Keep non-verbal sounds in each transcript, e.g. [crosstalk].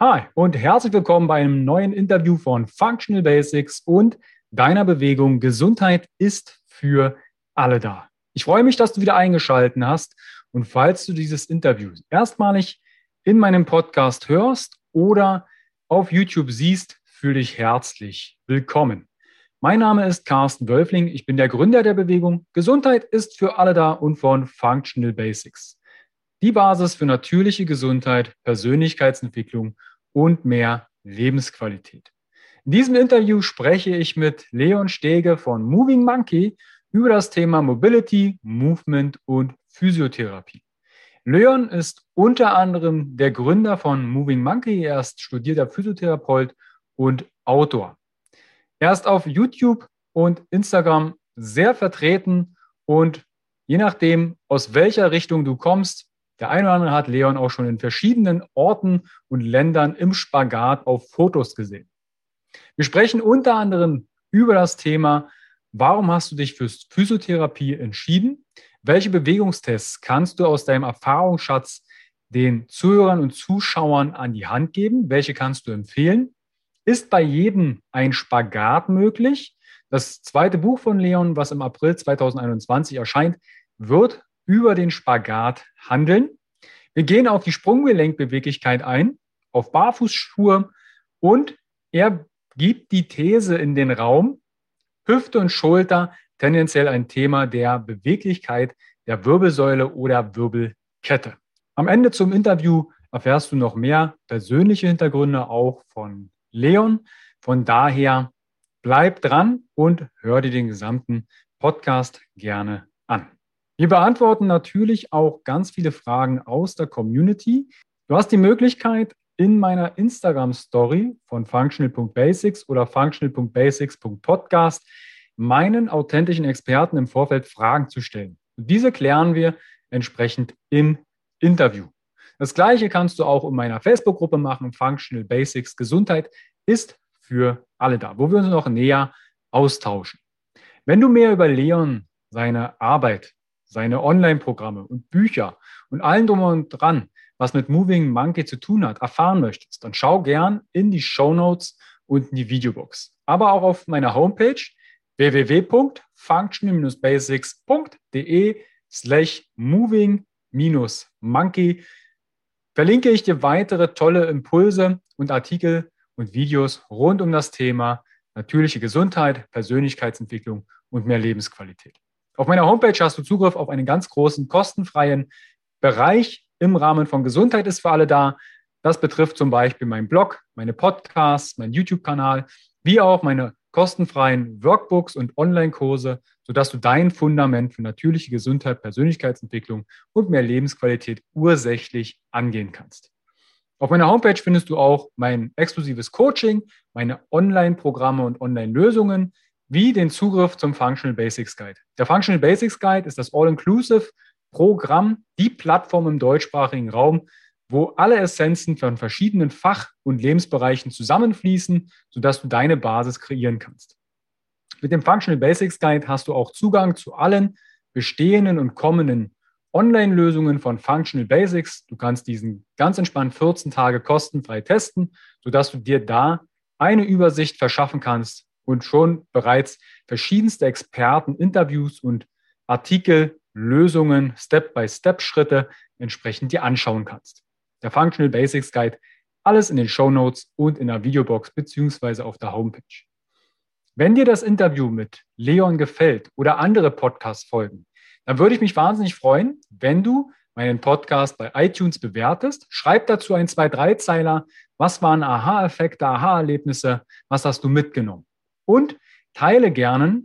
Hi und herzlich willkommen bei einem neuen Interview von Functional Basics und deiner Bewegung. Gesundheit ist für alle da. Ich freue mich, dass du wieder eingeschaltet hast und falls du dieses Interview erstmalig in meinem Podcast hörst oder auf YouTube siehst, fühle dich herzlich willkommen. Mein Name ist Carsten Wölfling. Ich bin der Gründer der Bewegung. Gesundheit ist für alle da und von Functional Basics die Basis für natürliche Gesundheit, Persönlichkeitsentwicklung und mehr Lebensqualität. In diesem Interview spreche ich mit Leon Stege von Moving Monkey über das Thema Mobility, Movement und Physiotherapie. Leon ist unter anderem der Gründer von Moving Monkey. Er ist studierter Physiotherapeut und Autor. Er ist auf YouTube und Instagram sehr vertreten und je nachdem, aus welcher Richtung du kommst, der eine oder andere hat Leon auch schon in verschiedenen Orten und Ländern im Spagat auf Fotos gesehen. Wir sprechen unter anderem über das Thema, warum hast du dich für Physiotherapie entschieden? Welche Bewegungstests kannst du aus deinem Erfahrungsschatz den Zuhörern und Zuschauern an die Hand geben? Welche kannst du empfehlen? Ist bei jedem ein Spagat möglich? Das zweite Buch von Leon, was im April 2021 erscheint, wird über den Spagat handeln. Wir gehen auf die Sprunggelenkbeweglichkeit ein, auf Barfußschuhe und er gibt die These in den Raum, Hüfte und Schulter tendenziell ein Thema der Beweglichkeit der Wirbelsäule oder Wirbelkette. Am Ende zum Interview erfährst du noch mehr persönliche Hintergründe auch von Leon. Von daher bleib dran und hör dir den gesamten Podcast gerne an. Wir beantworten natürlich auch ganz viele Fragen aus der Community. Du hast die Möglichkeit, in meiner Instagram-Story von functional.basics oder functional.basics.podcast meinen authentischen Experten im Vorfeld Fragen zu stellen. Und diese klären wir entsprechend im Interview. Das gleiche kannst du auch in meiner Facebook-Gruppe machen, Functional Basics Gesundheit ist für alle da, wo wir uns noch näher austauschen. Wenn du mehr über Leon, seine Arbeit, seine Online-Programme und Bücher und allen drum und dran, was mit Moving Monkey zu tun hat, erfahren möchtest, dann schau gern in die Show Notes und in die Videobox. Aber auch auf meiner Homepage www.function-basics.de slash moving-monkey verlinke ich dir weitere tolle Impulse und Artikel und Videos rund um das Thema natürliche Gesundheit, Persönlichkeitsentwicklung und mehr Lebensqualität. Auf meiner Homepage hast du Zugriff auf einen ganz großen kostenfreien Bereich im Rahmen von Gesundheit ist für alle da. Das betrifft zum Beispiel meinen Blog, meine Podcasts, meinen YouTube-Kanal, wie auch meine kostenfreien Workbooks und Online-Kurse, sodass du dein Fundament für natürliche Gesundheit, Persönlichkeitsentwicklung und mehr Lebensqualität ursächlich angehen kannst. Auf meiner Homepage findest du auch mein exklusives Coaching, meine Online-Programme und Online-Lösungen, wie den Zugriff zum Functional Basics Guide. Der Functional Basics Guide ist das All-Inclusive Programm, die Plattform im deutschsprachigen Raum, wo alle Essenzen von verschiedenen Fach- und Lebensbereichen zusammenfließen, sodass du deine Basis kreieren kannst. Mit dem Functional Basics Guide hast du auch Zugang zu allen bestehenden und kommenden Online-Lösungen von Functional Basics. Du kannst diesen ganz entspannt 14 Tage kostenfrei testen, sodass du dir da eine Übersicht verschaffen kannst, und schon bereits verschiedenste Experten, Interviews und Artikel, Lösungen, Step-by-Step-Schritte entsprechend dir anschauen kannst. Der Functional Basics Guide, alles in den Show Notes und in der Videobox beziehungsweise auf der Homepage. Wenn dir das Interview mit Leon gefällt oder andere Podcast-Folgen, dann würde ich mich wahnsinnig freuen, wenn du meinen Podcast bei iTunes bewertest. Schreib dazu ein, zwei, drei Zeiler. Was waren Aha-Effekte, Aha-Erlebnisse? Was hast du mitgenommen? Und teile gerne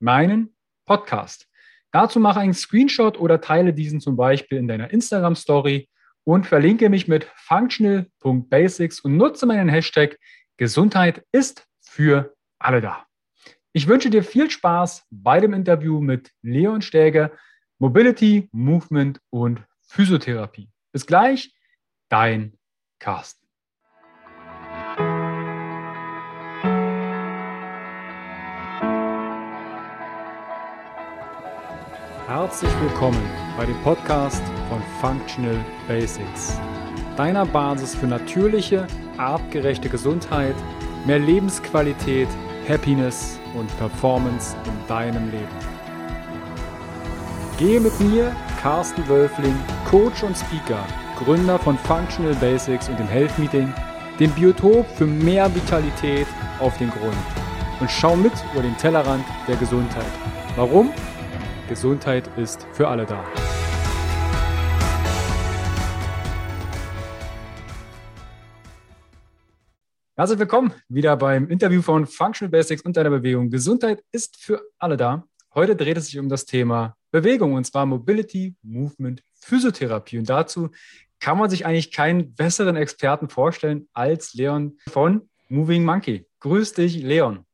meinen Podcast. Dazu mache einen Screenshot oder teile diesen zum Beispiel in deiner Instagram-Story und verlinke mich mit functional.basics und nutze meinen Hashtag Gesundheit ist für alle da. Ich wünsche dir viel Spaß bei dem Interview mit Leon Stäger, Mobility, Movement und Physiotherapie. Bis gleich, dein Carsten. Herzlich willkommen bei dem Podcast von Functional Basics, deiner Basis für natürliche, artgerechte Gesundheit, mehr Lebensqualität, Happiness und Performance in deinem Leben. Gehe mit mir, Carsten Wölfling, Coach und Speaker, Gründer von Functional Basics und dem Health Meeting, dem Biotop für mehr Vitalität auf den Grund und schau mit über den Tellerrand der Gesundheit. Warum? Gesundheit ist für alle da. Herzlich willkommen wieder beim Interview von Functional Basics und deiner Bewegung. Gesundheit ist für alle da. Heute dreht es sich um das Thema Bewegung und zwar Mobility, Movement, Physiotherapie. Und dazu kann man sich eigentlich keinen besseren Experten vorstellen als Leon von Moving Monkey. Grüß dich, Leon.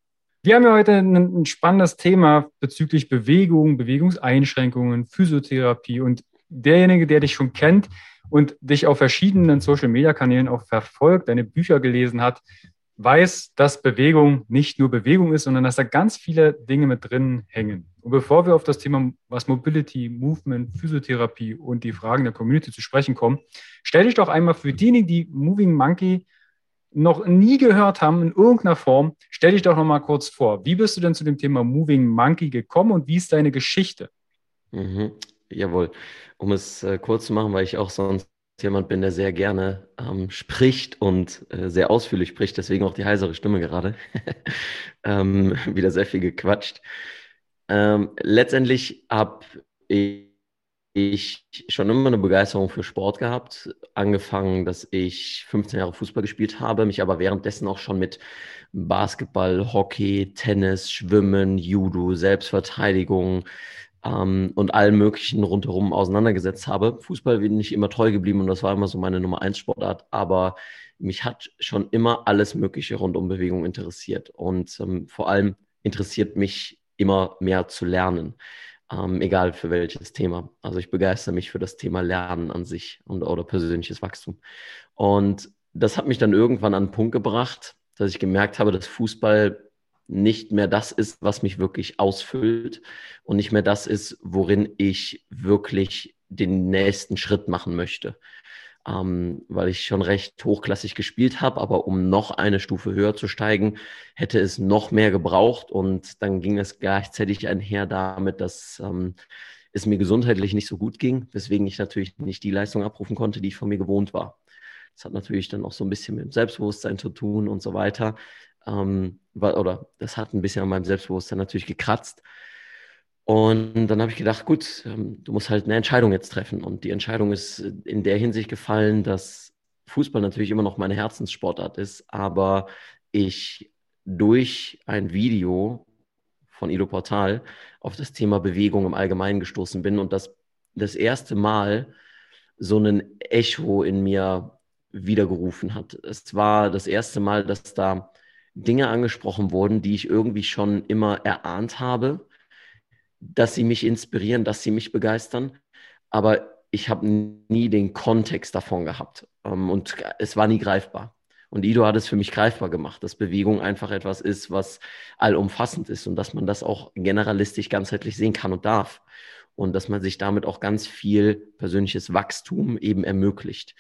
Wir haben ja heute ein, ein spannendes Thema bezüglich Bewegung, Bewegungseinschränkungen, Physiotherapie und derjenige, der dich schon kennt, und dich auf verschiedenen Social-Media-Kanälen auch verfolgt, deine Bücher gelesen hat, weiß, dass Bewegung nicht nur Bewegung ist, sondern dass da ganz viele Dinge mit drin hängen. Und bevor wir auf das Thema, was Mobility, Movement, Physiotherapie und die Fragen der Community zu sprechen kommen, stell dich doch einmal für diejenigen, die Moving Monkey noch nie gehört haben in irgendeiner Form, stell dich doch noch mal kurz vor. Wie bist du denn zu dem Thema Moving Monkey gekommen und wie ist deine Geschichte? Mhm. Jawohl. Um es äh, kurz zu machen, weil ich auch sonst jemand bin, der sehr gerne ähm, spricht und äh, sehr ausführlich spricht, deswegen auch die heisere Stimme gerade. [laughs] ähm, [laughs] wieder sehr viel gequatscht. Ähm, letztendlich habe ich schon immer eine Begeisterung für Sport gehabt. Angefangen, dass ich 15 Jahre Fußball gespielt habe, mich aber währenddessen auch schon mit Basketball, Hockey, Tennis, Schwimmen, Judo, Selbstverteidigung, ähm, und allem Möglichen rundherum auseinandergesetzt habe. Fußball bin ich immer treu geblieben und das war immer so meine Nummer eins Sportart, aber mich hat schon immer alles Mögliche rund um Bewegung interessiert und ähm, vor allem interessiert mich immer mehr zu lernen. Ähm, egal für welches Thema. Also ich begeister mich für das Thema Lernen an sich und oder persönliches Wachstum. Und das hat mich dann irgendwann an den Punkt gebracht, dass ich gemerkt habe, dass Fußball nicht mehr das ist, was mich wirklich ausfüllt und nicht mehr das ist, worin ich wirklich den nächsten Schritt machen möchte. Ähm, weil ich schon recht hochklassig gespielt habe, aber um noch eine Stufe höher zu steigen, hätte es noch mehr gebraucht und dann ging es gleichzeitig einher damit, dass ähm, es mir gesundheitlich nicht so gut ging, weswegen ich natürlich nicht die Leistung abrufen konnte, die ich von mir gewohnt war. Das hat natürlich dann auch so ein bisschen mit dem Selbstbewusstsein zu tun und so weiter. Ähm, oder das hat ein bisschen an meinem Selbstbewusstsein natürlich gekratzt. Und dann habe ich gedacht, gut, ähm, du musst halt eine Entscheidung jetzt treffen. Und die Entscheidung ist in der Hinsicht gefallen, dass Fußball natürlich immer noch meine Herzenssportart ist, aber ich durch ein Video von Ido Portal auf das Thema Bewegung im Allgemeinen gestoßen bin und das das erste Mal so ein Echo in mir wiedergerufen hat. Es war das erste Mal, dass da Dinge angesprochen wurden, die ich irgendwie schon immer erahnt habe, dass sie mich inspirieren, dass sie mich begeistern. Aber ich habe nie den Kontext davon gehabt ähm, und es war nie greifbar. Und Ido hat es für mich greifbar gemacht, dass Bewegung einfach etwas ist, was allumfassend ist und dass man das auch generalistisch ganzheitlich sehen kann und darf. Und dass man sich damit auch ganz viel persönliches Wachstum eben ermöglicht.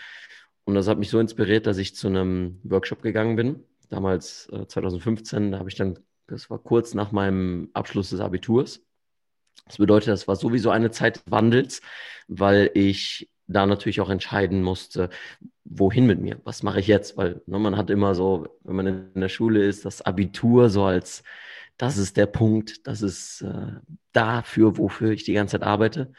Und das hat mich so inspiriert, dass ich zu einem Workshop gegangen bin, damals äh, 2015, da habe ich dann, das war kurz nach meinem Abschluss des Abiturs. Das bedeutet, das war sowieso eine Zeit des Wandels, weil ich da natürlich auch entscheiden musste, wohin mit mir, was mache ich jetzt, weil ne, man hat immer so, wenn man in der Schule ist, das Abitur so als, das ist der Punkt, das ist äh, dafür, wofür ich die ganze Zeit arbeite.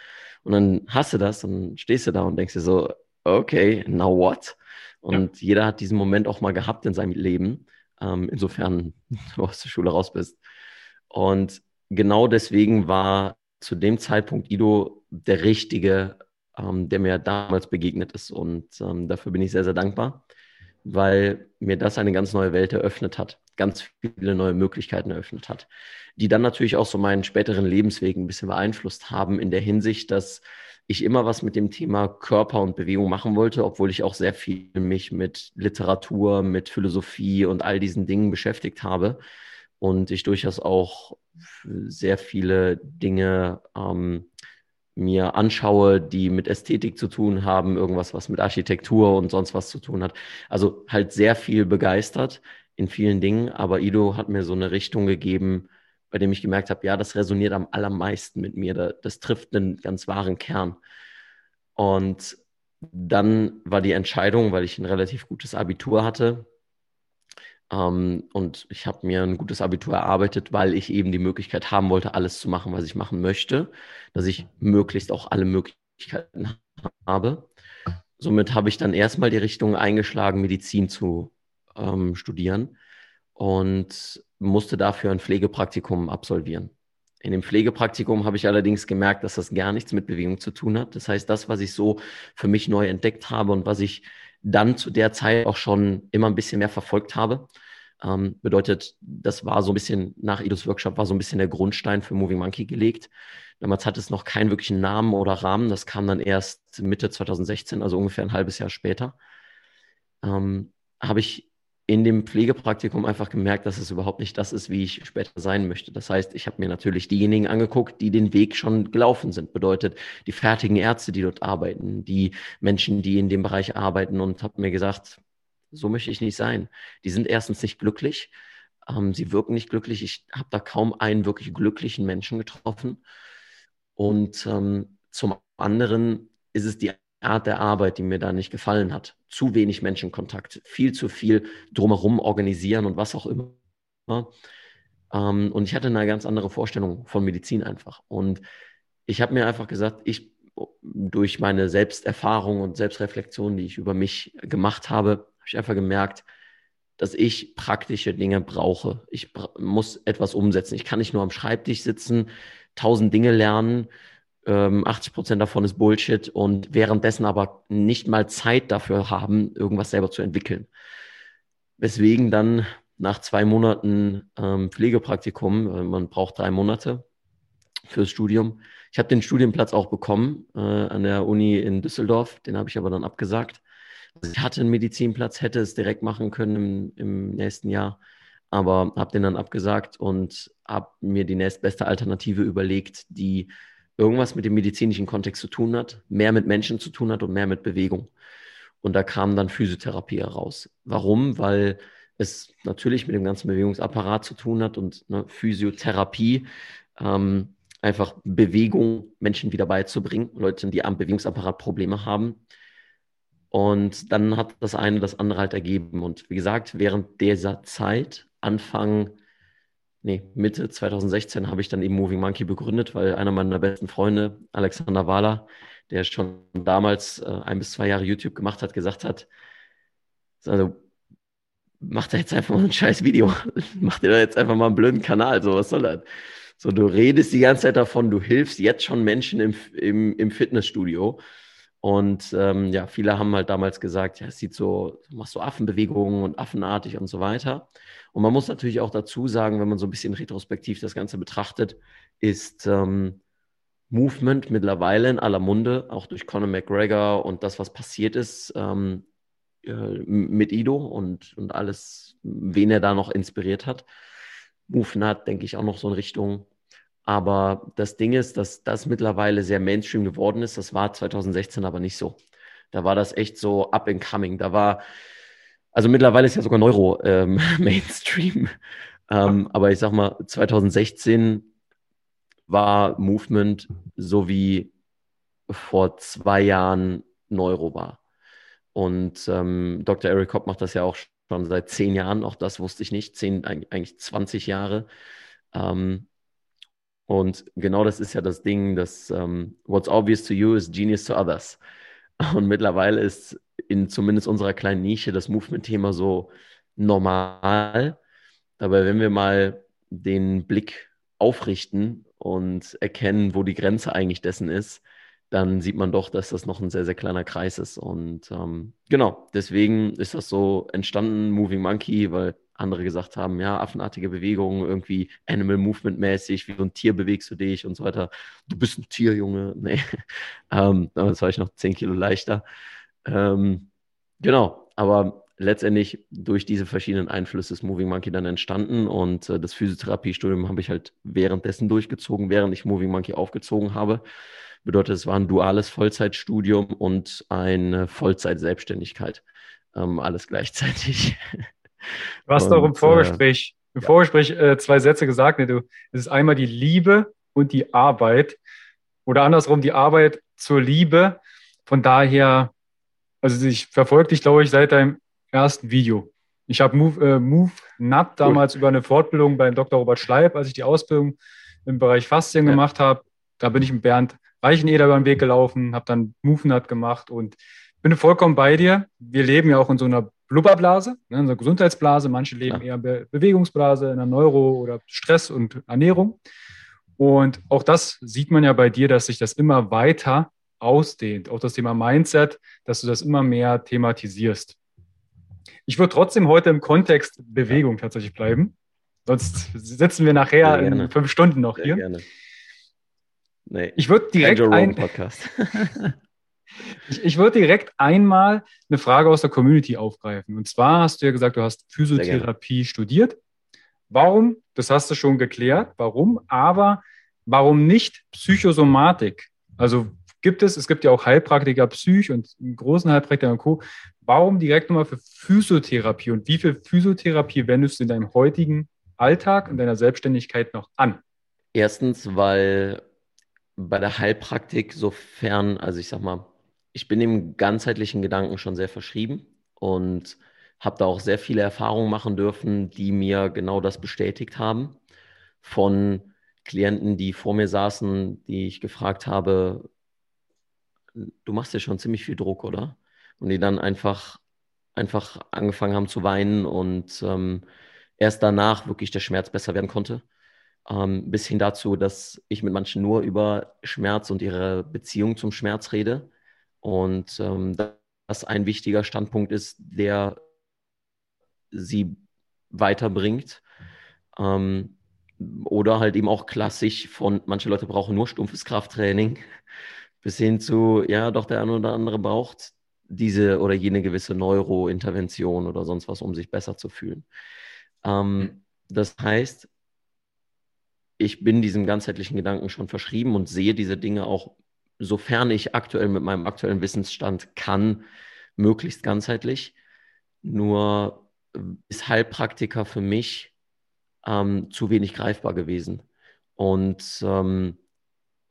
Und dann hast du das und stehst du da und denkst dir so, okay, now what? Und ja. jeder hat diesen Moment auch mal gehabt in seinem Leben, ähm, insofern [laughs] du aus der Schule raus bist. Und genau deswegen war zu dem Zeitpunkt Ido der Richtige, ähm, der mir damals begegnet ist. Und ähm, dafür bin ich sehr, sehr dankbar, weil mir das eine ganz neue Welt eröffnet hat, ganz viele neue Möglichkeiten eröffnet hat, die dann natürlich auch so meinen späteren Lebensweg ein bisschen beeinflusst haben in der Hinsicht, dass ich immer was mit dem Thema Körper und Bewegung machen wollte, obwohl ich auch sehr viel mich mit Literatur, mit Philosophie und all diesen Dingen beschäftigt habe und ich durchaus auch sehr viele Dinge ähm, mir anschaue, die mit Ästhetik zu tun haben, irgendwas, was mit Architektur und sonst was zu tun hat. Also halt sehr viel begeistert in vielen Dingen, aber Ido hat mir so eine Richtung gegeben, bei dem ich gemerkt habe, ja, das resoniert am allermeisten mit mir. Das trifft einen ganz wahren Kern. Und dann war die Entscheidung, weil ich ein relativ gutes Abitur hatte, ähm, und ich habe mir ein gutes Abitur erarbeitet, weil ich eben die Möglichkeit haben wollte, alles zu machen, was ich machen möchte, dass ich möglichst auch alle Möglichkeiten habe. Somit habe ich dann erstmal die Richtung eingeschlagen, Medizin zu ähm, studieren und musste dafür ein Pflegepraktikum absolvieren. In dem Pflegepraktikum habe ich allerdings gemerkt, dass das gar nichts mit Bewegung zu tun hat. Das heißt, das, was ich so für mich neu entdeckt habe und was ich dann zu der Zeit auch schon immer ein bisschen mehr verfolgt habe, ähm, bedeutet, das war so ein bisschen nach Idos Workshop, war so ein bisschen der Grundstein für Moving Monkey gelegt. Damals hatte es noch keinen wirklichen Namen oder Rahmen. Das kam dann erst Mitte 2016, also ungefähr ein halbes Jahr später. Ähm, habe ich in dem Pflegepraktikum einfach gemerkt, dass es überhaupt nicht das ist, wie ich später sein möchte. Das heißt, ich habe mir natürlich diejenigen angeguckt, die den Weg schon gelaufen sind. Bedeutet, die fertigen Ärzte, die dort arbeiten, die Menschen, die in dem Bereich arbeiten und habe mir gesagt, so möchte ich nicht sein. Die sind erstens nicht glücklich, ähm, sie wirken nicht glücklich. Ich habe da kaum einen wirklich glücklichen Menschen getroffen. Und ähm, zum anderen ist es die Art der Arbeit, die mir da nicht gefallen hat. Zu wenig Menschenkontakt, viel zu viel drumherum organisieren und was auch immer. Ähm, und ich hatte eine ganz andere Vorstellung von Medizin einfach. Und ich habe mir einfach gesagt, ich durch meine Selbsterfahrung und Selbstreflexion, die ich über mich gemacht habe, habe ich einfach gemerkt, dass ich praktische Dinge brauche. Ich muss etwas umsetzen. Ich kann nicht nur am Schreibtisch sitzen, tausend Dinge lernen, 80 ähm, Prozent davon ist Bullshit und währenddessen aber nicht mal Zeit dafür haben, irgendwas selber zu entwickeln. Weswegen dann nach zwei Monaten ähm, Pflegepraktikum, äh, man braucht drei Monate fürs Studium. Ich habe den Studienplatz auch bekommen äh, an der Uni in Düsseldorf, den habe ich aber dann abgesagt. Ich hatte einen Medizinplatz, hätte es direkt machen können im, im nächsten Jahr, aber habe den dann abgesagt und habe mir die nächstbeste Alternative überlegt, die irgendwas mit dem medizinischen Kontext zu tun hat, mehr mit Menschen zu tun hat und mehr mit Bewegung. Und da kam dann Physiotherapie heraus. Warum? Weil es natürlich mit dem ganzen Bewegungsapparat zu tun hat und ne, Physiotherapie ähm, einfach Bewegung Menschen wieder beizubringen, Leute, die am Bewegungsapparat Probleme haben. Und dann hat das eine das andere halt ergeben. Und wie gesagt, während dieser Zeit, Anfang nee, Mitte 2016 habe ich dann eben Moving Monkey begründet, weil einer meiner besten Freunde, Alexander Wahler, der schon damals äh, ein bis zwei Jahre YouTube gemacht hat, gesagt hat, also mach da jetzt einfach mal ein scheiß Video. [laughs] mach dir da jetzt einfach mal einen blöden Kanal. So, was soll das? So, du redest die ganze Zeit davon, du hilfst jetzt schon Menschen im, im, im Fitnessstudio. Und ähm, ja, viele haben halt damals gesagt, ja, es sieht so, machst so Affenbewegungen und affenartig und so weiter. Und man muss natürlich auch dazu sagen, wenn man so ein bisschen retrospektiv das Ganze betrachtet, ist ähm, Movement mittlerweile in aller Munde, auch durch Conor McGregor und das, was passiert ist ähm, äh, mit Ido und, und alles, wen er da noch inspiriert hat. Movement hat, denke ich, auch noch so in Richtung. Aber das Ding ist, dass das mittlerweile sehr Mainstream geworden ist. Das war 2016 aber nicht so. Da war das echt so up and coming. Da war also mittlerweile ist ja sogar Neuro ähm, [laughs] Mainstream. Ähm, aber ich sag mal, 2016 war Movement so wie vor zwei Jahren Neuro war. Und ähm, Dr. Eric Kopp macht das ja auch schon seit zehn Jahren, auch das wusste ich nicht, zehn, eigentlich 20 Jahre. Ähm, und genau das ist ja das Ding, dass ähm, what's obvious to you is genius to others. [laughs] Und mittlerweile ist in zumindest unserer kleinen Nische das Movement-Thema so normal. Aber wenn wir mal den Blick aufrichten und erkennen, wo die Grenze eigentlich dessen ist, dann sieht man doch, dass das noch ein sehr, sehr kleiner Kreis ist. Und ähm, genau, deswegen ist das so entstanden, Moving Monkey, weil andere gesagt haben, ja, affenartige Bewegungen, irgendwie Animal Movement mäßig, wie so ein Tier bewegst du dich und so weiter. Du bist ein Tier, Junge. [laughs] Nee. ähm, das war ich noch 10 Kilo leichter. Ähm, genau, aber letztendlich durch diese verschiedenen Einflüsse ist Moving Monkey dann entstanden und äh, das Physiotherapiestudium habe ich halt währenddessen durchgezogen, während ich Moving Monkey aufgezogen habe, Bedeutet, es war ein duales Vollzeitstudium und eine Vollzeitselbstständigkeit. Ähm, alles gleichzeitig. [laughs] Du hast doch im Vorgespräch, äh, im. Vorgespräch äh, zwei Sätze gesagt. Ne? Du, es ist einmal die Liebe und die Arbeit. Oder andersrum, die Arbeit zur Liebe. Von daher, also ich verfolge dich, glaube ich, seit deinem ersten Video. Ich habe Move, äh, Move Nut damals Gut. über eine Fortbildung beim Dr. Robert Schleib, als ich die Ausbildung im Bereich Faszien ja. gemacht habe. Da bin ich mit Bernd Reicheneder über den Weg gelaufen, habe dann Move Nut gemacht und bin vollkommen bei dir. Wir leben ja auch in so einer Blubberblase, ne, in so einer Gesundheitsblase. Manche leben ja. eher Be Bewegungsblase, in einer Neuro- oder Stress- und Ernährung. Und auch das sieht man ja bei dir, dass sich das immer weiter ausdehnt. Auch das Thema Mindset, dass du das immer mehr thematisierst. Ich würde trotzdem heute im Kontext Bewegung tatsächlich bleiben. Sonst sitzen wir nachher in fünf Stunden noch Sehr hier. Gerne. Nee, ich würde direkt ein, Podcast. [laughs] ich, ich würde direkt einmal eine Frage aus der Community aufgreifen. Und zwar hast du ja gesagt, du hast Physiotherapie studiert. Warum? Das hast du schon geklärt. Warum? Aber warum nicht Psychosomatik? Also gibt es, es gibt ja auch Heilpraktiker Psych und einen großen Heilpraktiker und Co. Warum direkt nochmal für Physiotherapie und wie viel Physiotherapie wendest du in deinem heutigen Alltag und deiner Selbstständigkeit noch an? Erstens, weil bei der Heilpraktik, sofern, also ich sag mal, ich bin dem ganzheitlichen Gedanken schon sehr verschrieben und habe da auch sehr viele Erfahrungen machen dürfen, die mir genau das bestätigt haben. Von Klienten, die vor mir saßen, die ich gefragt habe, du machst ja schon ziemlich viel Druck, oder? Und die dann einfach, einfach angefangen haben zu weinen und ähm, erst danach wirklich der Schmerz besser werden konnte. Ähm, bis hin dazu, dass ich mit manchen nur über Schmerz und ihre Beziehung zum Schmerz rede. Und ähm, das ein wichtiger Standpunkt ist, der sie weiterbringt. Ähm, oder halt eben auch klassisch von, manche Leute brauchen nur stumpfes Krafttraining, [laughs] bis hin zu, ja, doch der eine oder andere braucht diese oder jene gewisse Neurointervention oder sonst was, um sich besser zu fühlen. Ähm, das heißt, ich bin diesem ganzheitlichen Gedanken schon verschrieben und sehe diese Dinge auch, sofern ich aktuell mit meinem aktuellen Wissensstand kann, möglichst ganzheitlich. Nur ist Heilpraktiker für mich ähm, zu wenig greifbar gewesen und ähm,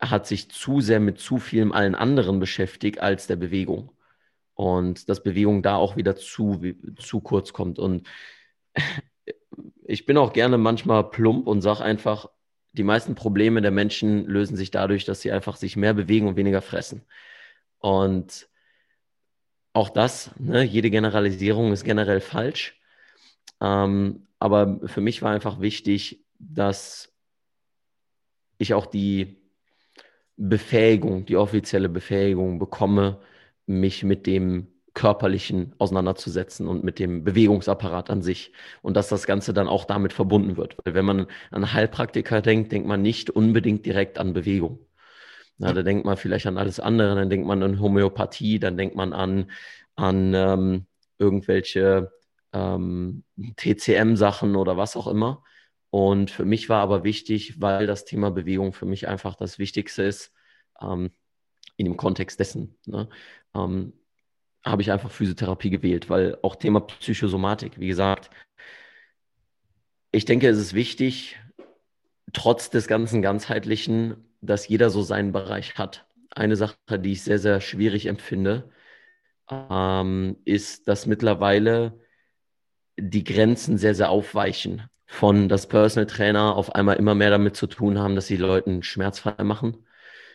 hat sich zu sehr mit zu vielem allen anderen beschäftigt als der Bewegung. Und dass Bewegung da auch wieder zu, zu kurz kommt. Und ich bin auch gerne manchmal plump und sage einfach, die meisten Probleme der Menschen lösen sich dadurch, dass sie einfach sich mehr bewegen und weniger fressen. Und auch das, ne, jede Generalisierung ist generell falsch. Ähm, aber für mich war einfach wichtig, dass ich auch die Befähigung, die offizielle Befähigung bekomme, mich mit dem Körperlichen auseinanderzusetzen und mit dem Bewegungsapparat an sich und dass das Ganze dann auch damit verbunden wird. Weil wenn man an Heilpraktiker denkt, denkt man nicht unbedingt direkt an Bewegung. Na, da denkt man vielleicht an alles andere, dann denkt man an Homöopathie, dann denkt man an, an ähm, irgendwelche ähm, TCM-Sachen oder was auch immer. Und für mich war aber wichtig, weil das Thema Bewegung für mich einfach das Wichtigste ist, ähm, in dem Kontext dessen. Ne? Ähm, habe ich einfach Physiotherapie gewählt, weil auch Thema Psychosomatik, wie gesagt, ich denke, es ist wichtig, trotz des ganzen ganzheitlichen, dass jeder so seinen Bereich hat. Eine Sache, die ich sehr, sehr schwierig empfinde, ähm, ist, dass mittlerweile die Grenzen sehr, sehr aufweichen. Von dass Personal Trainer auf einmal immer mehr damit zu tun haben, dass sie Leuten schmerzfrei machen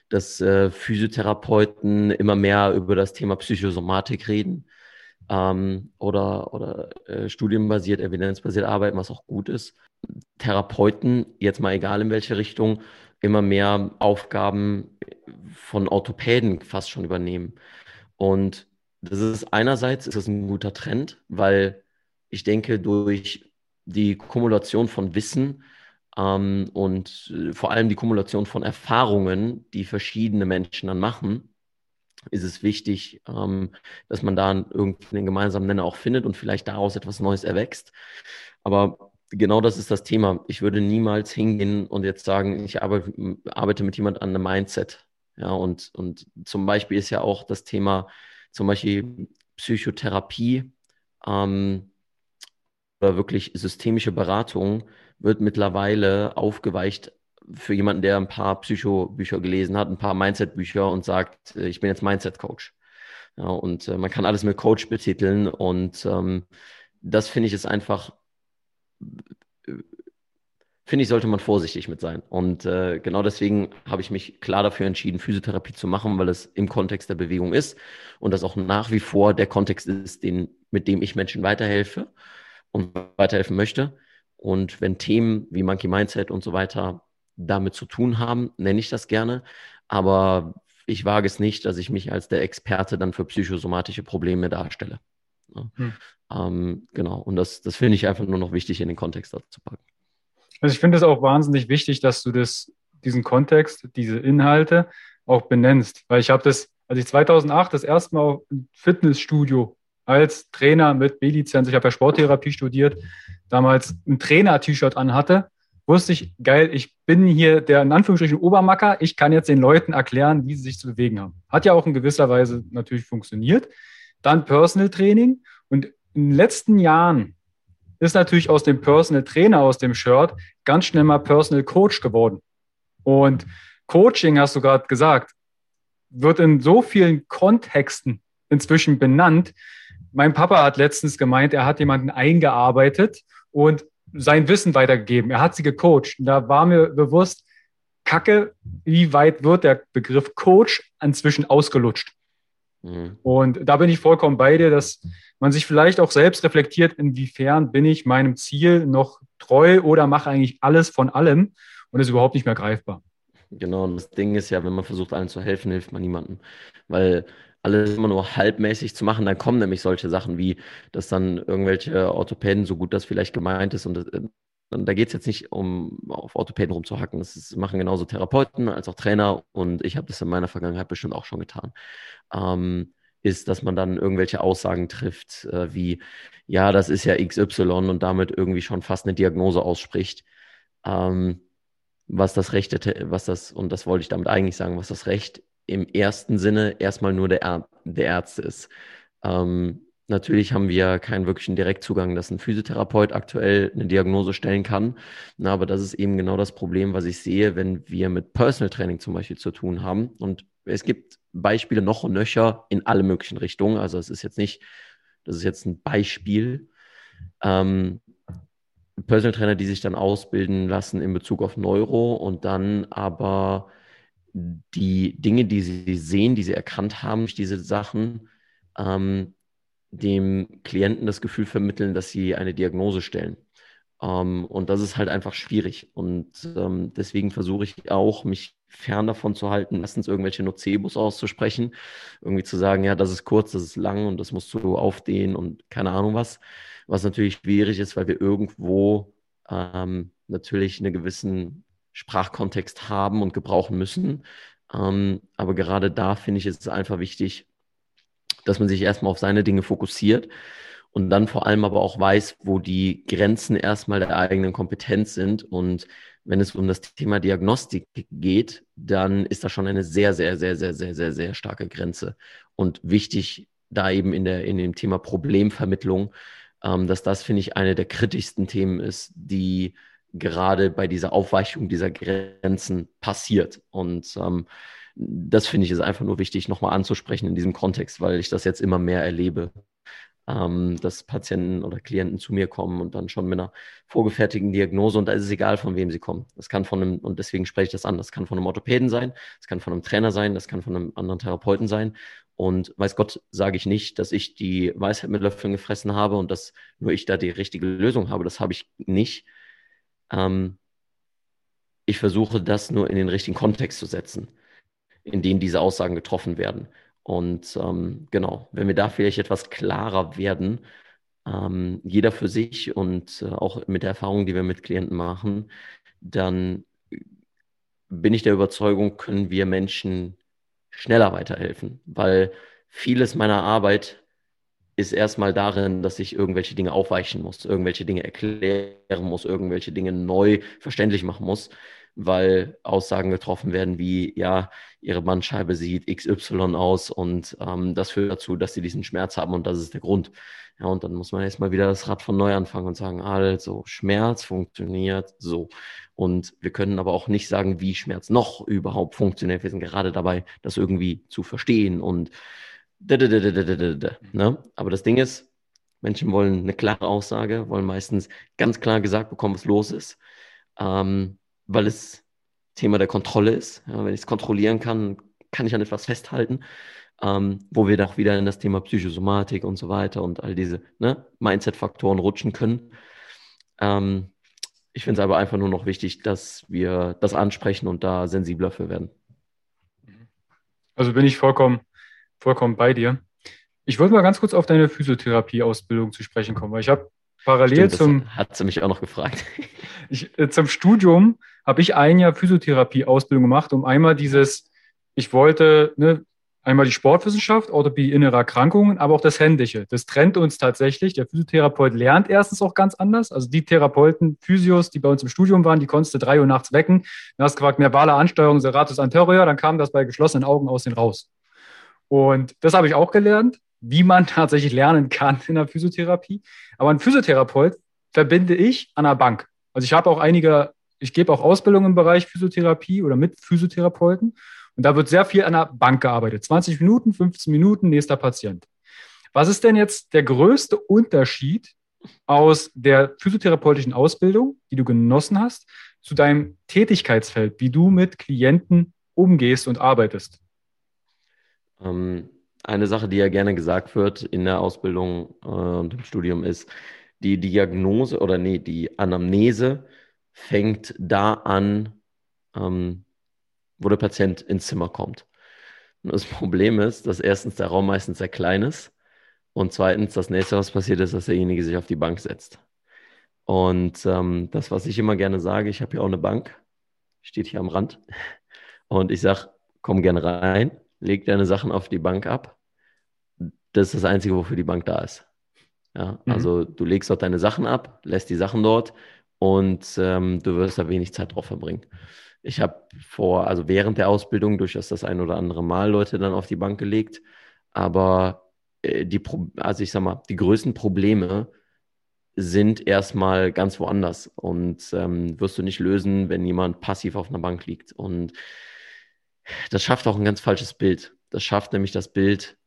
dass äh, Physiotherapeuten immer mehr über das Thema Psychosomatik reden ähm, oder, oder äh, studienbasiert, evidenzbasiert arbeiten, was auch gut ist. Therapeuten, jetzt mal egal in welche Richtung, immer mehr Aufgaben von Orthopäden fast schon übernehmen. Und das ist einerseits ist das ein guter Trend, weil ich denke, durch die Kumulation von Wissen ähm, und äh, vor allem die Kumulation von Erfahrungen, die verschiedene Menschen dann machen, ist es wichtig, ähm, dass man da irgendwie einen gemeinsamen Nenner auch findet und vielleicht daraus etwas Neues erwächst. Aber genau das ist das Thema. Ich würde niemals hingehen und jetzt sagen, ich arbeite, arbeite mit jemand an einem Mindset. Ja, und, und zum Beispiel ist ja auch das Thema, zum Beispiel Psychotherapie ähm, oder wirklich systemische Beratung wird mittlerweile aufgeweicht für jemanden, der ein paar Psychobücher gelesen hat, ein paar Mindset-Bücher und sagt, äh, ich bin jetzt Mindset-Coach. Ja, und äh, man kann alles mit Coach betiteln und ähm, das finde ich ist einfach, äh, finde ich, sollte man vorsichtig mit sein. Und äh, genau deswegen habe ich mich klar dafür entschieden, Physiotherapie zu machen, weil es im Kontext der Bewegung ist und das auch nach wie vor der Kontext ist, den, mit dem ich Menschen weiterhelfe und weiterhelfen möchte. Und wenn Themen wie Monkey Mindset und so weiter damit zu tun haben, nenne ich das gerne. Aber ich wage es nicht, dass ich mich als der Experte dann für psychosomatische Probleme darstelle. Hm. Ähm, genau, und das, das finde ich einfach nur noch wichtig in den Kontext dazu packen. Also ich finde es auch wahnsinnig wichtig, dass du das, diesen Kontext, diese Inhalte auch benennst, weil ich habe das, als ich 2008 das erste Mal im Fitnessstudio als Trainer mit B-Lizenz, ich habe ja Sporttherapie studiert, damals ein Trainer-T-Shirt anhatte, wusste ich, geil, ich bin hier der in Anführungsstrichen Obermacker, ich kann jetzt den Leuten erklären, wie sie sich zu bewegen haben. Hat ja auch in gewisser Weise natürlich funktioniert. Dann Personal Training und in den letzten Jahren ist natürlich aus dem Personal Trainer aus dem Shirt ganz schnell mal Personal Coach geworden. Und Coaching, hast du gerade gesagt, wird in so vielen Kontexten inzwischen benannt. Mein Papa hat letztens gemeint, er hat jemanden eingearbeitet und sein Wissen weitergegeben. Er hat sie gecoacht. Und da war mir bewusst, Kacke, wie weit wird der Begriff Coach inzwischen ausgelutscht? Mhm. Und da bin ich vollkommen bei dir, dass man sich vielleicht auch selbst reflektiert, inwiefern bin ich meinem Ziel noch treu oder mache eigentlich alles von allem und ist überhaupt nicht mehr greifbar. Genau, und das Ding ist ja, wenn man versucht, allen zu helfen, hilft man niemandem. Weil alles immer nur halbmäßig zu machen, dann kommen nämlich solche Sachen wie, dass dann irgendwelche Orthopäden, so gut das vielleicht gemeint ist, und, äh, und da geht es jetzt nicht um auf Orthopäden rumzuhacken. Das ist, machen genauso Therapeuten als auch Trainer und ich habe das in meiner Vergangenheit bestimmt auch schon getan. Ähm, ist, dass man dann irgendwelche Aussagen trifft, äh, wie, ja, das ist ja XY und damit irgendwie schon fast eine Diagnose ausspricht. Ähm, was das Recht, was das, und das wollte ich damit eigentlich sagen, was das Recht im ersten Sinne erstmal nur der, der Ärzte ist. Ähm, natürlich haben wir keinen wirklichen Direktzugang, dass ein Physiotherapeut aktuell eine Diagnose stellen kann. Na, aber das ist eben genau das Problem, was ich sehe, wenn wir mit Personal Training zum Beispiel zu tun haben. Und es gibt Beispiele noch und nöcher in alle möglichen Richtungen. Also es ist jetzt nicht, das ist jetzt ein Beispiel. Ähm, Personal Trainer, die sich dann ausbilden lassen in Bezug auf Neuro und dann aber die Dinge, die sie sehen, die sie erkannt haben durch diese Sachen, ähm, dem Klienten das Gefühl vermitteln, dass sie eine Diagnose stellen. Ähm, und das ist halt einfach schwierig. Und ähm, deswegen versuche ich auch, mich fern davon zu halten, meistens irgendwelche Nocebos auszusprechen. Irgendwie zu sagen, ja, das ist kurz, das ist lang und das musst du aufdehnen und keine Ahnung was. Was natürlich schwierig ist, weil wir irgendwo ähm, natürlich einen gewissen Sprachkontext haben und gebrauchen müssen. Ähm, aber gerade da finde ich es einfach wichtig, dass man sich erstmal auf seine Dinge fokussiert und dann vor allem aber auch weiß, wo die Grenzen erstmal der eigenen Kompetenz sind. Und wenn es um das Thema Diagnostik geht, dann ist da schon eine sehr, sehr, sehr, sehr, sehr, sehr, sehr starke Grenze. Und wichtig da eben in, der, in dem Thema Problemvermittlung, ähm, dass das, finde ich, eine der kritischsten Themen ist, die gerade bei dieser Aufweichung dieser Grenzen passiert. Und ähm, das finde ich ist einfach nur wichtig, nochmal anzusprechen in diesem Kontext, weil ich das jetzt immer mehr erlebe, ähm, dass Patienten oder Klienten zu mir kommen und dann schon mit einer vorgefertigten Diagnose und da ist es egal, von wem sie kommen. Das kann von einem, und deswegen spreche ich das an, das kann von einem Orthopäden sein, das kann von einem Trainer sein, das kann von einem anderen Therapeuten sein. Und weiß Gott, sage ich nicht, dass ich die Weisheit mit Löffeln gefressen habe und dass nur ich da die richtige Lösung habe. Das habe ich nicht ähm, ich versuche das nur in den richtigen Kontext zu setzen, in dem diese Aussagen getroffen werden. Und ähm, genau, wenn wir da vielleicht etwas klarer werden, ähm, jeder für sich und äh, auch mit der Erfahrung, die wir mit Klienten machen, dann bin ich der Überzeugung, können wir Menschen schneller weiterhelfen, weil vieles meiner Arbeit ist erstmal darin, dass ich irgendwelche Dinge aufweichen muss, irgendwelche Dinge erklären muss, irgendwelche Dinge neu verständlich machen muss, weil Aussagen getroffen werden wie, ja, ihre Bandscheibe sieht XY aus und ähm, das führt dazu, dass sie diesen Schmerz haben und das ist der Grund. Ja, und dann muss man erstmal wieder das Rad von neu anfangen und sagen, also Schmerz funktioniert so. Und wir können aber auch nicht sagen, wie Schmerz noch überhaupt funktioniert. Wir sind gerade dabei, das irgendwie zu verstehen und ne? aber das Ding ist, Menschen wollen eine klare Aussage, wollen meistens ganz klar gesagt bekommen, was los ist. Ähm, weil es Thema der Kontrolle ist. Ja, wenn ich es kontrollieren kann, kann ich an etwas festhalten, ähm, wo wir doch wieder in das Thema Psychosomatik und so weiter und all diese ne, Mindset-Faktoren rutschen können. Ähm, ich finde es aber einfach nur noch wichtig, dass wir das ansprechen und da sensibler für werden. Also bin ich vollkommen, vollkommen bei dir. Ich wollte mal ganz kurz auf deine Physiotherapie-Ausbildung zu sprechen kommen, weil ich habe parallel Stimmt, zum. Hat sie mich auch noch gefragt. [laughs] Ich, äh, zum Studium habe ich ein Jahr Physiotherapie-Ausbildung gemacht, um einmal dieses, ich wollte, ne, einmal die Sportwissenschaft, Orthopädie innere Erkrankungen, aber auch das Händische. Das trennt uns tatsächlich. Der Physiotherapeut lernt erstens auch ganz anders. Also die Therapeuten, Physios, die bei uns im Studium waren, die konntest du drei Uhr nachts wecken. Du hast gefragt, verbale Ansteuerung, Serratus anterior, dann kam das bei geschlossenen Augen aus den raus. Und das habe ich auch gelernt, wie man [laughs] tatsächlich lernen kann in der Physiotherapie. Aber ein Physiotherapeut verbinde ich an der Bank. Also ich habe auch einige, ich gebe auch Ausbildungen im Bereich Physiotherapie oder mit Physiotherapeuten. Und da wird sehr viel an der Bank gearbeitet. 20 Minuten, 15 Minuten, nächster Patient. Was ist denn jetzt der größte Unterschied aus der physiotherapeutischen Ausbildung, die du genossen hast, zu deinem Tätigkeitsfeld, wie du mit Klienten umgehst und arbeitest? Ähm, eine Sache, die ja gerne gesagt wird in der Ausbildung äh, und im Studium ist, die Diagnose oder nee, die Anamnese fängt da an, ähm, wo der Patient ins Zimmer kommt. Und das [laughs] Problem ist, dass erstens der Raum meistens sehr klein ist und zweitens das nächste, was passiert ist, dass derjenige sich auf die Bank setzt. Und ähm, das, was ich immer gerne sage, ich habe hier auch eine Bank, steht hier am Rand [laughs] und ich sage, komm gerne rein, leg deine Sachen auf die Bank ab. Das ist das Einzige, wofür die Bank da ist. Ja, mhm. also du legst dort deine Sachen ab, lässt die Sachen dort und ähm, du wirst da wenig Zeit drauf verbringen. Ich habe vor, also während der Ausbildung durchaus das ein oder andere Mal Leute dann auf die Bank gelegt, aber äh, die, also ich sag mal, die größten Probleme sind erstmal ganz woanders und ähm, wirst du nicht lösen, wenn jemand passiv auf einer Bank liegt. Und das schafft auch ein ganz falsches Bild. Das schafft nämlich das Bild,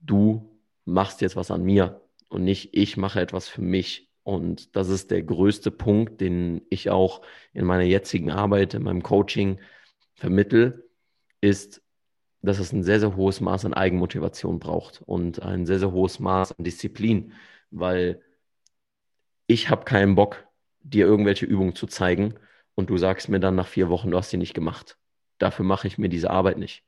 du machst jetzt was an mir und nicht ich mache etwas für mich. Und das ist der größte Punkt, den ich auch in meiner jetzigen Arbeit, in meinem Coaching vermittel, ist, dass es ein sehr, sehr hohes Maß an Eigenmotivation braucht und ein sehr, sehr hohes Maß an Disziplin, weil ich habe keinen Bock, dir irgendwelche Übungen zu zeigen und du sagst mir dann nach vier Wochen, du hast sie nicht gemacht. Dafür mache ich mir diese Arbeit nicht.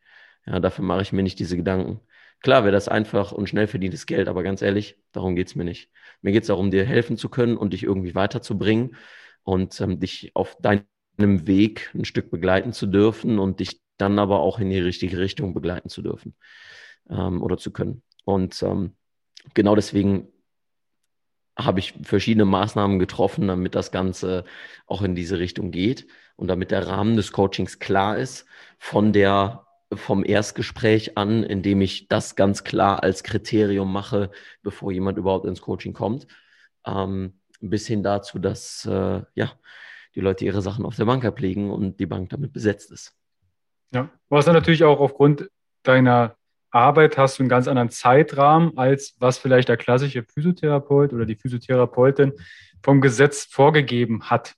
Ja, dafür mache ich mir nicht diese Gedanken. Klar wäre das einfach und schnell verdientes Geld, aber ganz ehrlich, darum geht es mir nicht. Mir geht es darum, dir helfen zu können und dich irgendwie weiterzubringen und ähm, dich auf deinem Weg ein Stück begleiten zu dürfen und dich dann aber auch in die richtige Richtung begleiten zu dürfen ähm, oder zu können. Und ähm, genau deswegen habe ich verschiedene Maßnahmen getroffen, damit das Ganze auch in diese Richtung geht und damit der Rahmen des Coachings klar ist von der vom Erstgespräch an, indem ich das ganz klar als Kriterium mache, bevor jemand überhaupt ins Coaching kommt, ähm, bis hin dazu, dass äh, ja, die Leute ihre Sachen auf der Bank ablegen und die Bank damit besetzt ist. Ja, was dann natürlich auch aufgrund deiner Arbeit hast du einen ganz anderen Zeitrahmen, als was vielleicht der klassische Physiotherapeut oder die Physiotherapeutin vom Gesetz vorgegeben hat.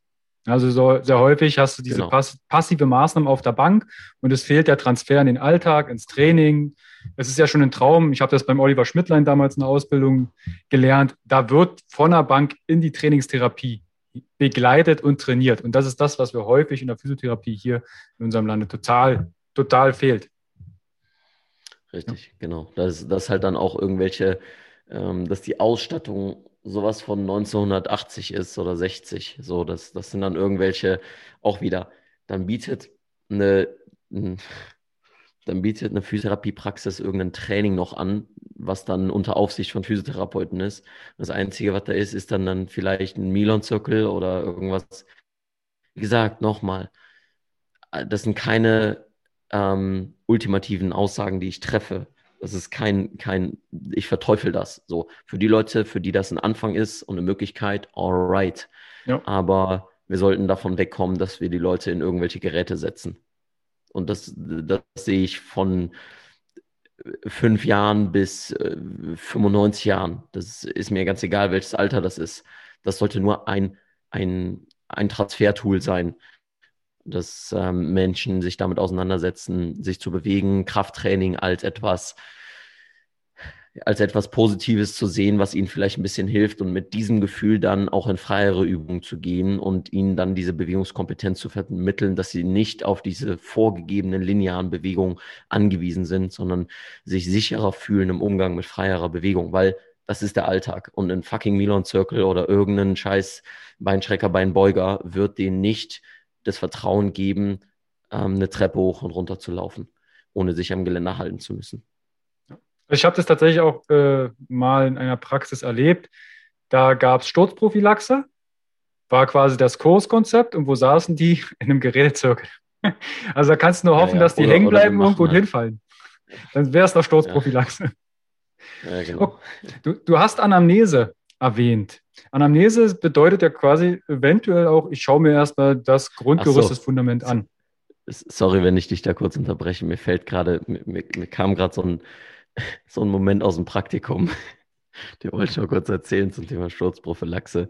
Also so, sehr häufig hast du diese genau. pass passive Maßnahmen auf der Bank und es fehlt der Transfer in den Alltag, ins Training. Es ist ja schon ein Traum. Ich habe das beim Oliver Schmidtlein damals in der Ausbildung gelernt. Da wird von der Bank in die Trainingstherapie begleitet und trainiert. Und das ist das, was wir häufig in der Physiotherapie hier in unserem Lande total, total fehlt. Richtig, ja. genau. Das, das halt dann auch irgendwelche, ähm, dass die Ausstattung sowas von 1980 ist oder 60. So, das, das sind dann irgendwelche, auch wieder, dann bietet eine, [laughs] dann bietet eine Physiotherapiepraxis irgendein Training noch an, was dann unter Aufsicht von Physiotherapeuten ist. Das Einzige, was da ist, ist dann, dann vielleicht ein Milon-Zirkel oder irgendwas. Wie gesagt, nochmal, das sind keine ähm, ultimativen Aussagen, die ich treffe. Das ist kein, kein, ich verteufel das. So, für die Leute, für die das ein Anfang ist und eine Möglichkeit, alright. Ja. Aber wir sollten davon wegkommen, dass wir die Leute in irgendwelche Geräte setzen. Und das, das sehe ich von fünf Jahren bis äh, 95 Jahren. Das ist mir ganz egal, welches Alter das ist. Das sollte nur ein, ein, ein Transfertool sein, dass ähm, Menschen sich damit auseinandersetzen, sich zu bewegen, Krafttraining als etwas, als etwas Positives zu sehen, was ihnen vielleicht ein bisschen hilft und mit diesem Gefühl dann auch in freiere Übungen zu gehen und ihnen dann diese Bewegungskompetenz zu vermitteln, dass sie nicht auf diese vorgegebenen linearen Bewegungen angewiesen sind, sondern sich sicherer fühlen im Umgang mit freierer Bewegung, weil das ist der Alltag. Und ein fucking Milon Circle oder irgendein scheiß Beinstrecker, Beinbeuger wird denen nicht das Vertrauen geben, ähm, eine Treppe hoch und runter zu laufen, ohne sich am Geländer halten zu müssen. Ich habe das tatsächlich auch äh, mal in einer Praxis erlebt. Da gab es Sturzprophylaxe, war quasi das Kurskonzept und wo saßen die? [laughs] In einem Gerätezirkel. [laughs] Also da kannst du nur hoffen, ja, ja. dass die oder, hängen bleiben und irgendwo halt. hinfallen. Dann wäre es noch Sturzprophylaxe. Ja. Genau. Oh, du, du hast Anamnese erwähnt. Anamnese bedeutet ja quasi eventuell auch, ich schaue mir erstmal das Grundgerüst, so. das Fundament an. Sorry, wenn ich dich da kurz unterbreche. Mir fällt gerade, mir, mir, kam gerade so ein, [laughs] so ein Moment aus dem Praktikum. [laughs] Den wollte ich mal kurz erzählen zum Thema Sturzprophylaxe.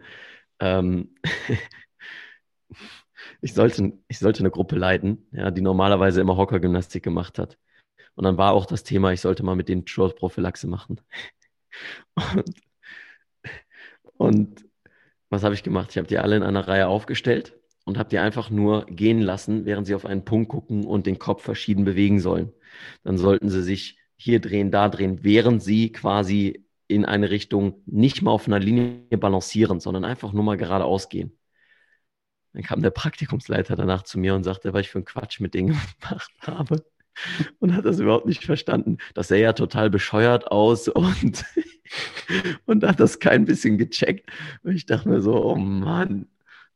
Ähm, [laughs] ich, sollte, ich sollte eine Gruppe leiten, ja, die normalerweise immer Hockergymnastik gemacht hat. Und dann war auch das Thema, ich sollte mal mit denen Sturzprophylaxe machen. Und und was habe ich gemacht? Ich habe die alle in einer Reihe aufgestellt und habe die einfach nur gehen lassen, während sie auf einen Punkt gucken und den Kopf verschieden bewegen sollen. Dann sollten sie sich hier drehen, da drehen, während sie quasi in eine Richtung nicht mal auf einer Linie balancieren, sondern einfach nur mal geradeaus gehen. Dann kam der Praktikumsleiter danach zu mir und sagte, was ich für einen Quatsch mit denen [laughs] gemacht habe und hat das überhaupt nicht verstanden. Das sähe ja total bescheuert aus und, [laughs] und hat das kein bisschen gecheckt. Und ich dachte mir so, oh Mann,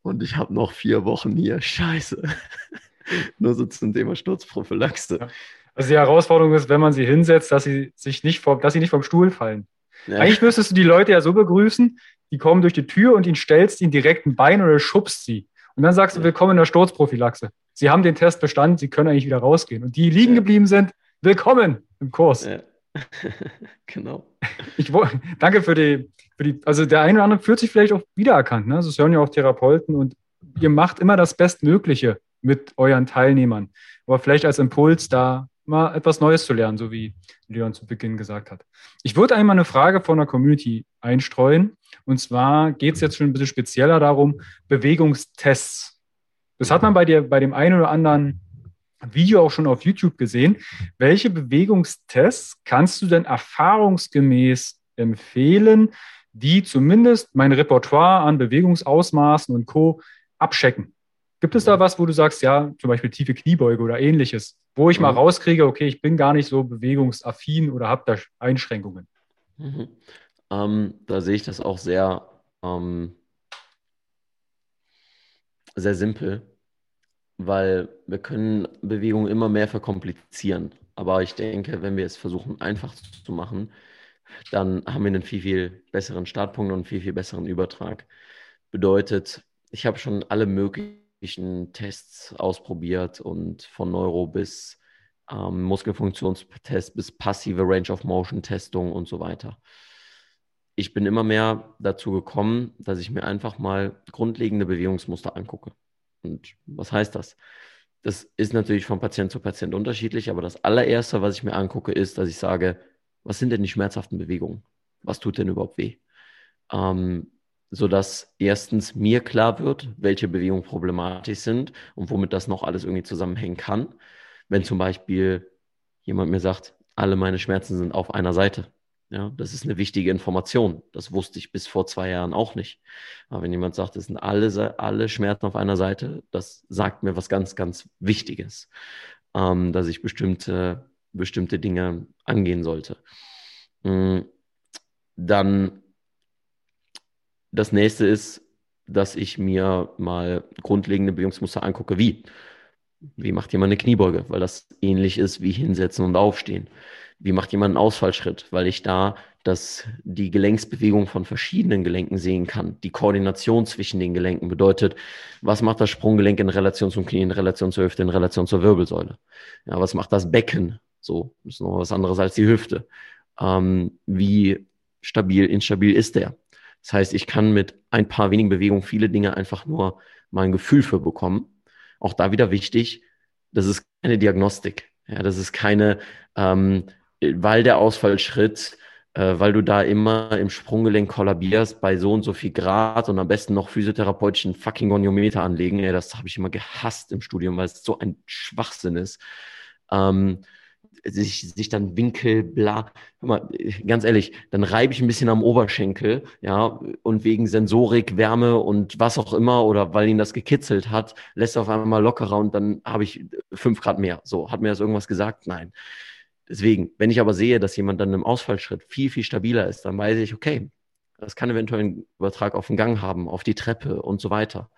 und ich habe noch vier Wochen hier, scheiße. [laughs] Nur so zum Thema Sturzprophylaxe. Also die Herausforderung ist, wenn man sie hinsetzt, dass sie sich nicht vom, dass sie nicht vom Stuhl fallen. Ja. Eigentlich müsstest du die Leute ja so begrüßen, die kommen durch die Tür und ihnen stellst ihnen direkt ein Bein oder schubst sie. Und dann sagst du, willkommen in der Sturzprophylaxe. Sie haben den Test bestanden, Sie können eigentlich wieder rausgehen. Und die liegen geblieben sind, willkommen im Kurs. Ja. [laughs] genau. Ich, danke für die, für die, also der eine oder andere fühlt sich vielleicht auch wiedererkannt. Ne? Das hören ja auch Therapeuten und ihr macht immer das Bestmögliche mit euren Teilnehmern. Aber vielleicht als Impuls da mal etwas Neues zu lernen, so wie Leon zu Beginn gesagt hat. Ich würde einmal eine Frage von der Community einstreuen. Und zwar geht es jetzt schon ein bisschen spezieller darum, Bewegungstests. Das hat man bei dir bei dem einen oder anderen Video auch schon auf YouTube gesehen. Welche Bewegungstests kannst du denn erfahrungsgemäß empfehlen, die zumindest mein Repertoire an Bewegungsausmaßen und Co. abchecken? Gibt es da was, wo du sagst, ja, zum Beispiel tiefe Kniebeuge oder ähnliches, wo ich mhm. mal rauskriege, okay, ich bin gar nicht so bewegungsaffin oder habe da Einschränkungen? Mhm. Ähm, da sehe ich das auch sehr, ähm, sehr simpel, weil wir können Bewegungen immer mehr verkomplizieren. Aber ich denke, wenn wir es versuchen, einfach zu machen, dann haben wir einen viel, viel besseren Startpunkt und einen viel, viel besseren Übertrag. Bedeutet, ich habe schon alle möglichen Tests ausprobiert und von Neuro bis ähm, Muskelfunktionstest bis passive Range of Motion Testung und so weiter. Ich bin immer mehr dazu gekommen, dass ich mir einfach mal grundlegende Bewegungsmuster angucke. Und was heißt das? Das ist natürlich von Patient zu Patient unterschiedlich, aber das allererste, was ich mir angucke, ist, dass ich sage, was sind denn die schmerzhaften Bewegungen? Was tut denn überhaupt weh? Ähm, sodass erstens mir klar wird, welche Bewegungen problematisch sind und womit das noch alles irgendwie zusammenhängen kann. Wenn zum Beispiel jemand mir sagt, alle meine Schmerzen sind auf einer Seite. Ja, das ist eine wichtige Information. Das wusste ich bis vor zwei Jahren auch nicht. Aber wenn jemand sagt, es sind alle, alle Schmerzen auf einer Seite, das sagt mir was ganz, ganz Wichtiges, ähm, dass ich bestimmte, bestimmte Dinge angehen sollte. Mm, dann das nächste ist, dass ich mir mal grundlegende Bewegungsmuster angucke, wie Wie macht jemand eine Kniebeuge? Weil das ähnlich ist wie hinsetzen und aufstehen. Wie macht jemand einen Ausfallschritt? Weil ich da das, die Gelenksbewegung von verschiedenen Gelenken sehen kann. Die Koordination zwischen den Gelenken bedeutet, was macht das Sprunggelenk in Relation zum Knie, in Relation zur Hüfte, in Relation zur Wirbelsäule? Ja, was macht das Becken? So, das ist noch was anderes als die Hüfte. Ähm, wie stabil, instabil ist der? Das heißt, ich kann mit ein paar wenigen Bewegungen viele Dinge einfach nur mal ein Gefühl für bekommen. Auch da wieder wichtig, das ist keine Diagnostik. Ja, das ist keine, ähm, weil der Ausfallschritt, äh, weil du da immer im Sprunggelenk kollabierst bei so und so viel Grad und am besten noch physiotherapeutischen fucking Goniometer anlegen. Ja, das habe ich immer gehasst im Studium, weil es so ein Schwachsinn ist. Ähm, sich, sich dann Winkel, bla. Hör mal, ganz ehrlich, dann reibe ich ein bisschen am Oberschenkel, ja, und wegen Sensorik, Wärme und was auch immer oder weil ihn das gekitzelt hat, lässt er auf einmal lockerer und dann habe ich fünf Grad mehr. So, hat mir das irgendwas gesagt? Nein. Deswegen, wenn ich aber sehe, dass jemand dann im Ausfallschritt viel, viel stabiler ist, dann weiß ich, okay, das kann eventuell einen Übertrag auf den Gang haben, auf die Treppe und so weiter.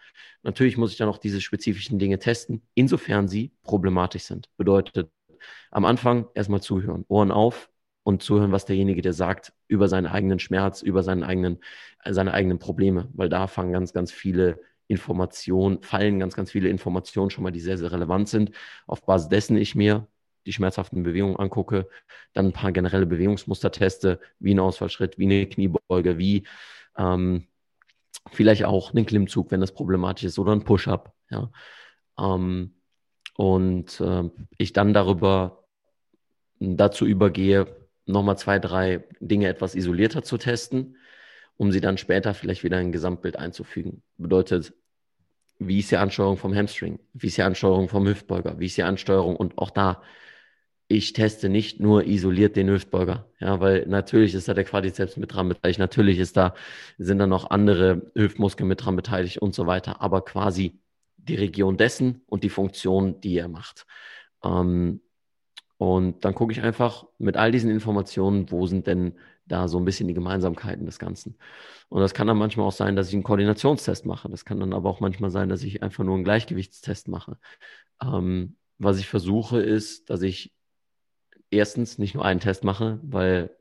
Natürlich muss ich dann auch diese spezifischen Dinge testen, insofern sie problematisch sind. Bedeutet, am Anfang erstmal zuhören, Ohren auf und zuhören, was derjenige dir sagt über seinen eigenen Schmerz, über seinen eigenen, äh, seine eigenen Probleme, weil da fangen ganz, ganz viele Informationen, fallen ganz, ganz viele Informationen schon mal, die sehr, sehr relevant sind. Auf Basis dessen ich mir die schmerzhaften Bewegungen angucke, dann ein paar generelle Bewegungsmuster teste, wie ein Ausfallschritt, wie eine Kniebeuge, wie ähm, vielleicht auch einen Klimmzug, wenn das problematisch ist, oder ein Push-up. Ja. Ähm, und äh, ich dann darüber dazu übergehe, nochmal zwei, drei Dinge etwas isolierter zu testen, um sie dann später vielleicht wieder in ein Gesamtbild einzufügen. Bedeutet, wie ist die Ansteuerung vom Hamstring? Wie ist die Ansteuerung vom Hüftbeuger? Wie ist die Ansteuerung? Und auch da, ich teste nicht nur isoliert den Hüftbeuger, ja, weil natürlich ist da der Quadrizeps mit dran beteiligt, natürlich ist da, sind da noch andere Hüftmuskeln mit dran beteiligt und so weiter, aber quasi die Region dessen und die Funktion, die er macht. Ähm, und dann gucke ich einfach mit all diesen Informationen, wo sind denn da so ein bisschen die Gemeinsamkeiten des Ganzen. Und das kann dann manchmal auch sein, dass ich einen Koordinationstest mache. Das kann dann aber auch manchmal sein, dass ich einfach nur einen Gleichgewichtstest mache. Ähm, was ich versuche, ist, dass ich erstens nicht nur einen Test mache, weil,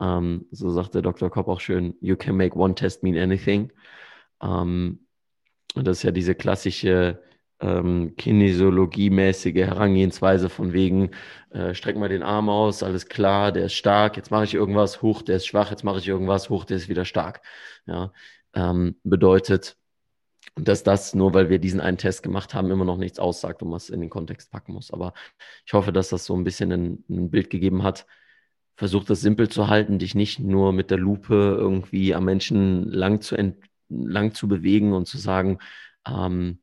ähm, so sagt der Dr. Kopp auch schön, you can make one test mean anything. Ähm, und das ist ja diese klassische ähm, kinesiologiemäßige Herangehensweise von wegen, äh, streck mal den Arm aus, alles klar, der ist stark, jetzt mache ich irgendwas, hoch, der ist schwach, jetzt mache ich irgendwas, hoch, der ist wieder stark. Ja, ähm, bedeutet, dass das, nur weil wir diesen einen Test gemacht haben, immer noch nichts aussagt und man es in den Kontext packen muss. Aber ich hoffe, dass das so ein bisschen ein, ein Bild gegeben hat. Versuch das simpel zu halten, dich nicht nur mit der Lupe irgendwie am Menschen lang zu, ent lang zu bewegen und zu sagen, ähm,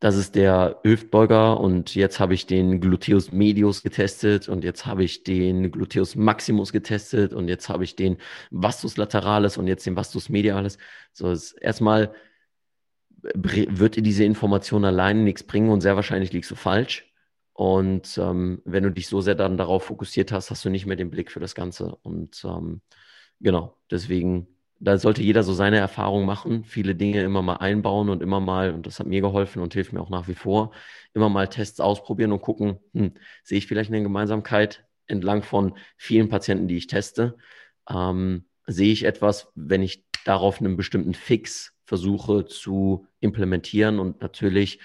das ist der Hüftbeuger und jetzt habe ich den Gluteus medius getestet und jetzt habe ich den Gluteus maximus getestet und jetzt habe ich den Vastus lateralis und jetzt den Vastus medialis. So erstmal wird dir diese Information alleine nichts bringen und sehr wahrscheinlich liegst du falsch. Und ähm, wenn du dich so sehr dann darauf fokussiert hast, hast du nicht mehr den Blick für das Ganze. Und ähm, genau, deswegen da sollte jeder so seine Erfahrung machen, viele Dinge immer mal einbauen und immer mal, und das hat mir geholfen und hilft mir auch nach wie vor, immer mal Tests ausprobieren und gucken, hm, sehe ich vielleicht eine Gemeinsamkeit entlang von vielen Patienten, die ich teste? Ähm, sehe ich etwas, wenn ich darauf einen bestimmten Fix versuche zu implementieren und natürlich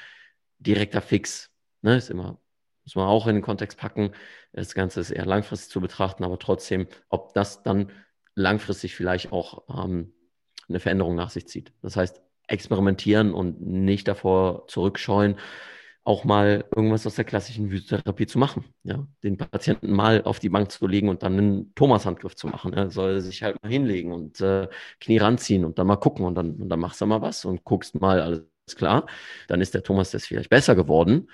direkter Fix, ne, ist immer, muss man auch in den Kontext packen. Das Ganze ist eher langfristig zu betrachten, aber trotzdem, ob das dann langfristig vielleicht auch ähm, eine Veränderung nach sich zieht. Das heißt, experimentieren und nicht davor zurückscheuen, auch mal irgendwas aus der klassischen Physiotherapie zu machen. Ja? Den Patienten mal auf die Bank zu legen und dann einen Thomas-Handgriff zu machen. Er soll sich halt mal hinlegen und äh, Knie ranziehen und dann mal gucken und dann, und dann machst du mal was und guckst mal, alles klar. Dann ist der Thomas das vielleicht besser geworden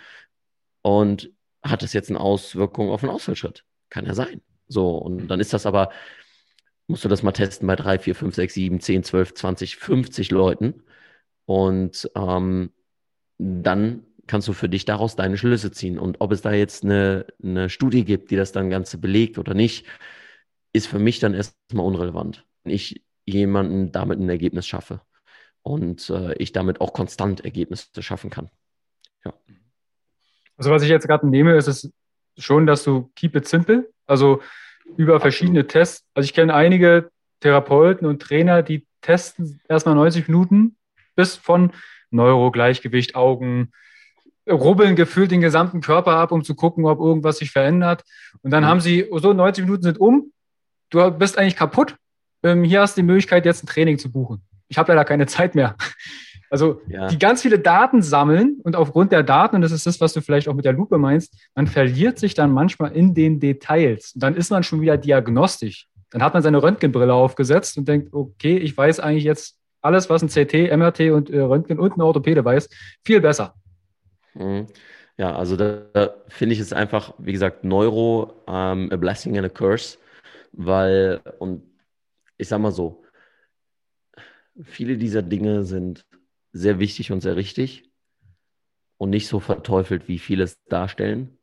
und hat es jetzt eine Auswirkung auf einen Ausfallschritt. Kann ja sein. So, und dann ist das aber musst du das mal testen bei 3, 4, 5, 6, 7, 10, 12, 20, 50 Leuten. Und ähm, dann kannst du für dich daraus deine Schlüsse ziehen. Und ob es da jetzt eine, eine Studie gibt, die das dann Ganze belegt oder nicht, ist für mich dann erstmal unrelevant. Wenn ich jemanden damit ein Ergebnis schaffe und äh, ich damit auch konstant Ergebnisse schaffen kann. Ja. Also was ich jetzt gerade nehme, ist es schon, dass du keep it simple, also über verschiedene Tests. Also ich kenne einige Therapeuten und Trainer, die testen erstmal 90 Minuten bis von Neurogleichgewicht, Augen, rubbeln gefühlt den gesamten Körper ab, um zu gucken, ob irgendwas sich verändert. Und dann mhm. haben sie, so 90 Minuten sind um, du bist eigentlich kaputt. Ähm, hier hast du die Möglichkeit, jetzt ein Training zu buchen. Ich habe leider keine Zeit mehr. Also ja. die ganz viele Daten sammeln und aufgrund der Daten, und das ist das, was du vielleicht auch mit der Lupe meinst, man verliert sich dann manchmal in den Details. Und dann ist man schon wieder diagnostisch. Dann hat man seine Röntgenbrille aufgesetzt und denkt, okay, ich weiß eigentlich jetzt alles, was ein CT, MRT und äh, Röntgen und ein Orthopäde weiß, viel besser. Mhm. Ja, also da, da finde ich es einfach, wie gesagt, Neuro um, a blessing and a curse, weil, und ich sag mal so, viele dieser Dinge sind sehr wichtig und sehr richtig und nicht so verteufelt, wie viele es darstellen.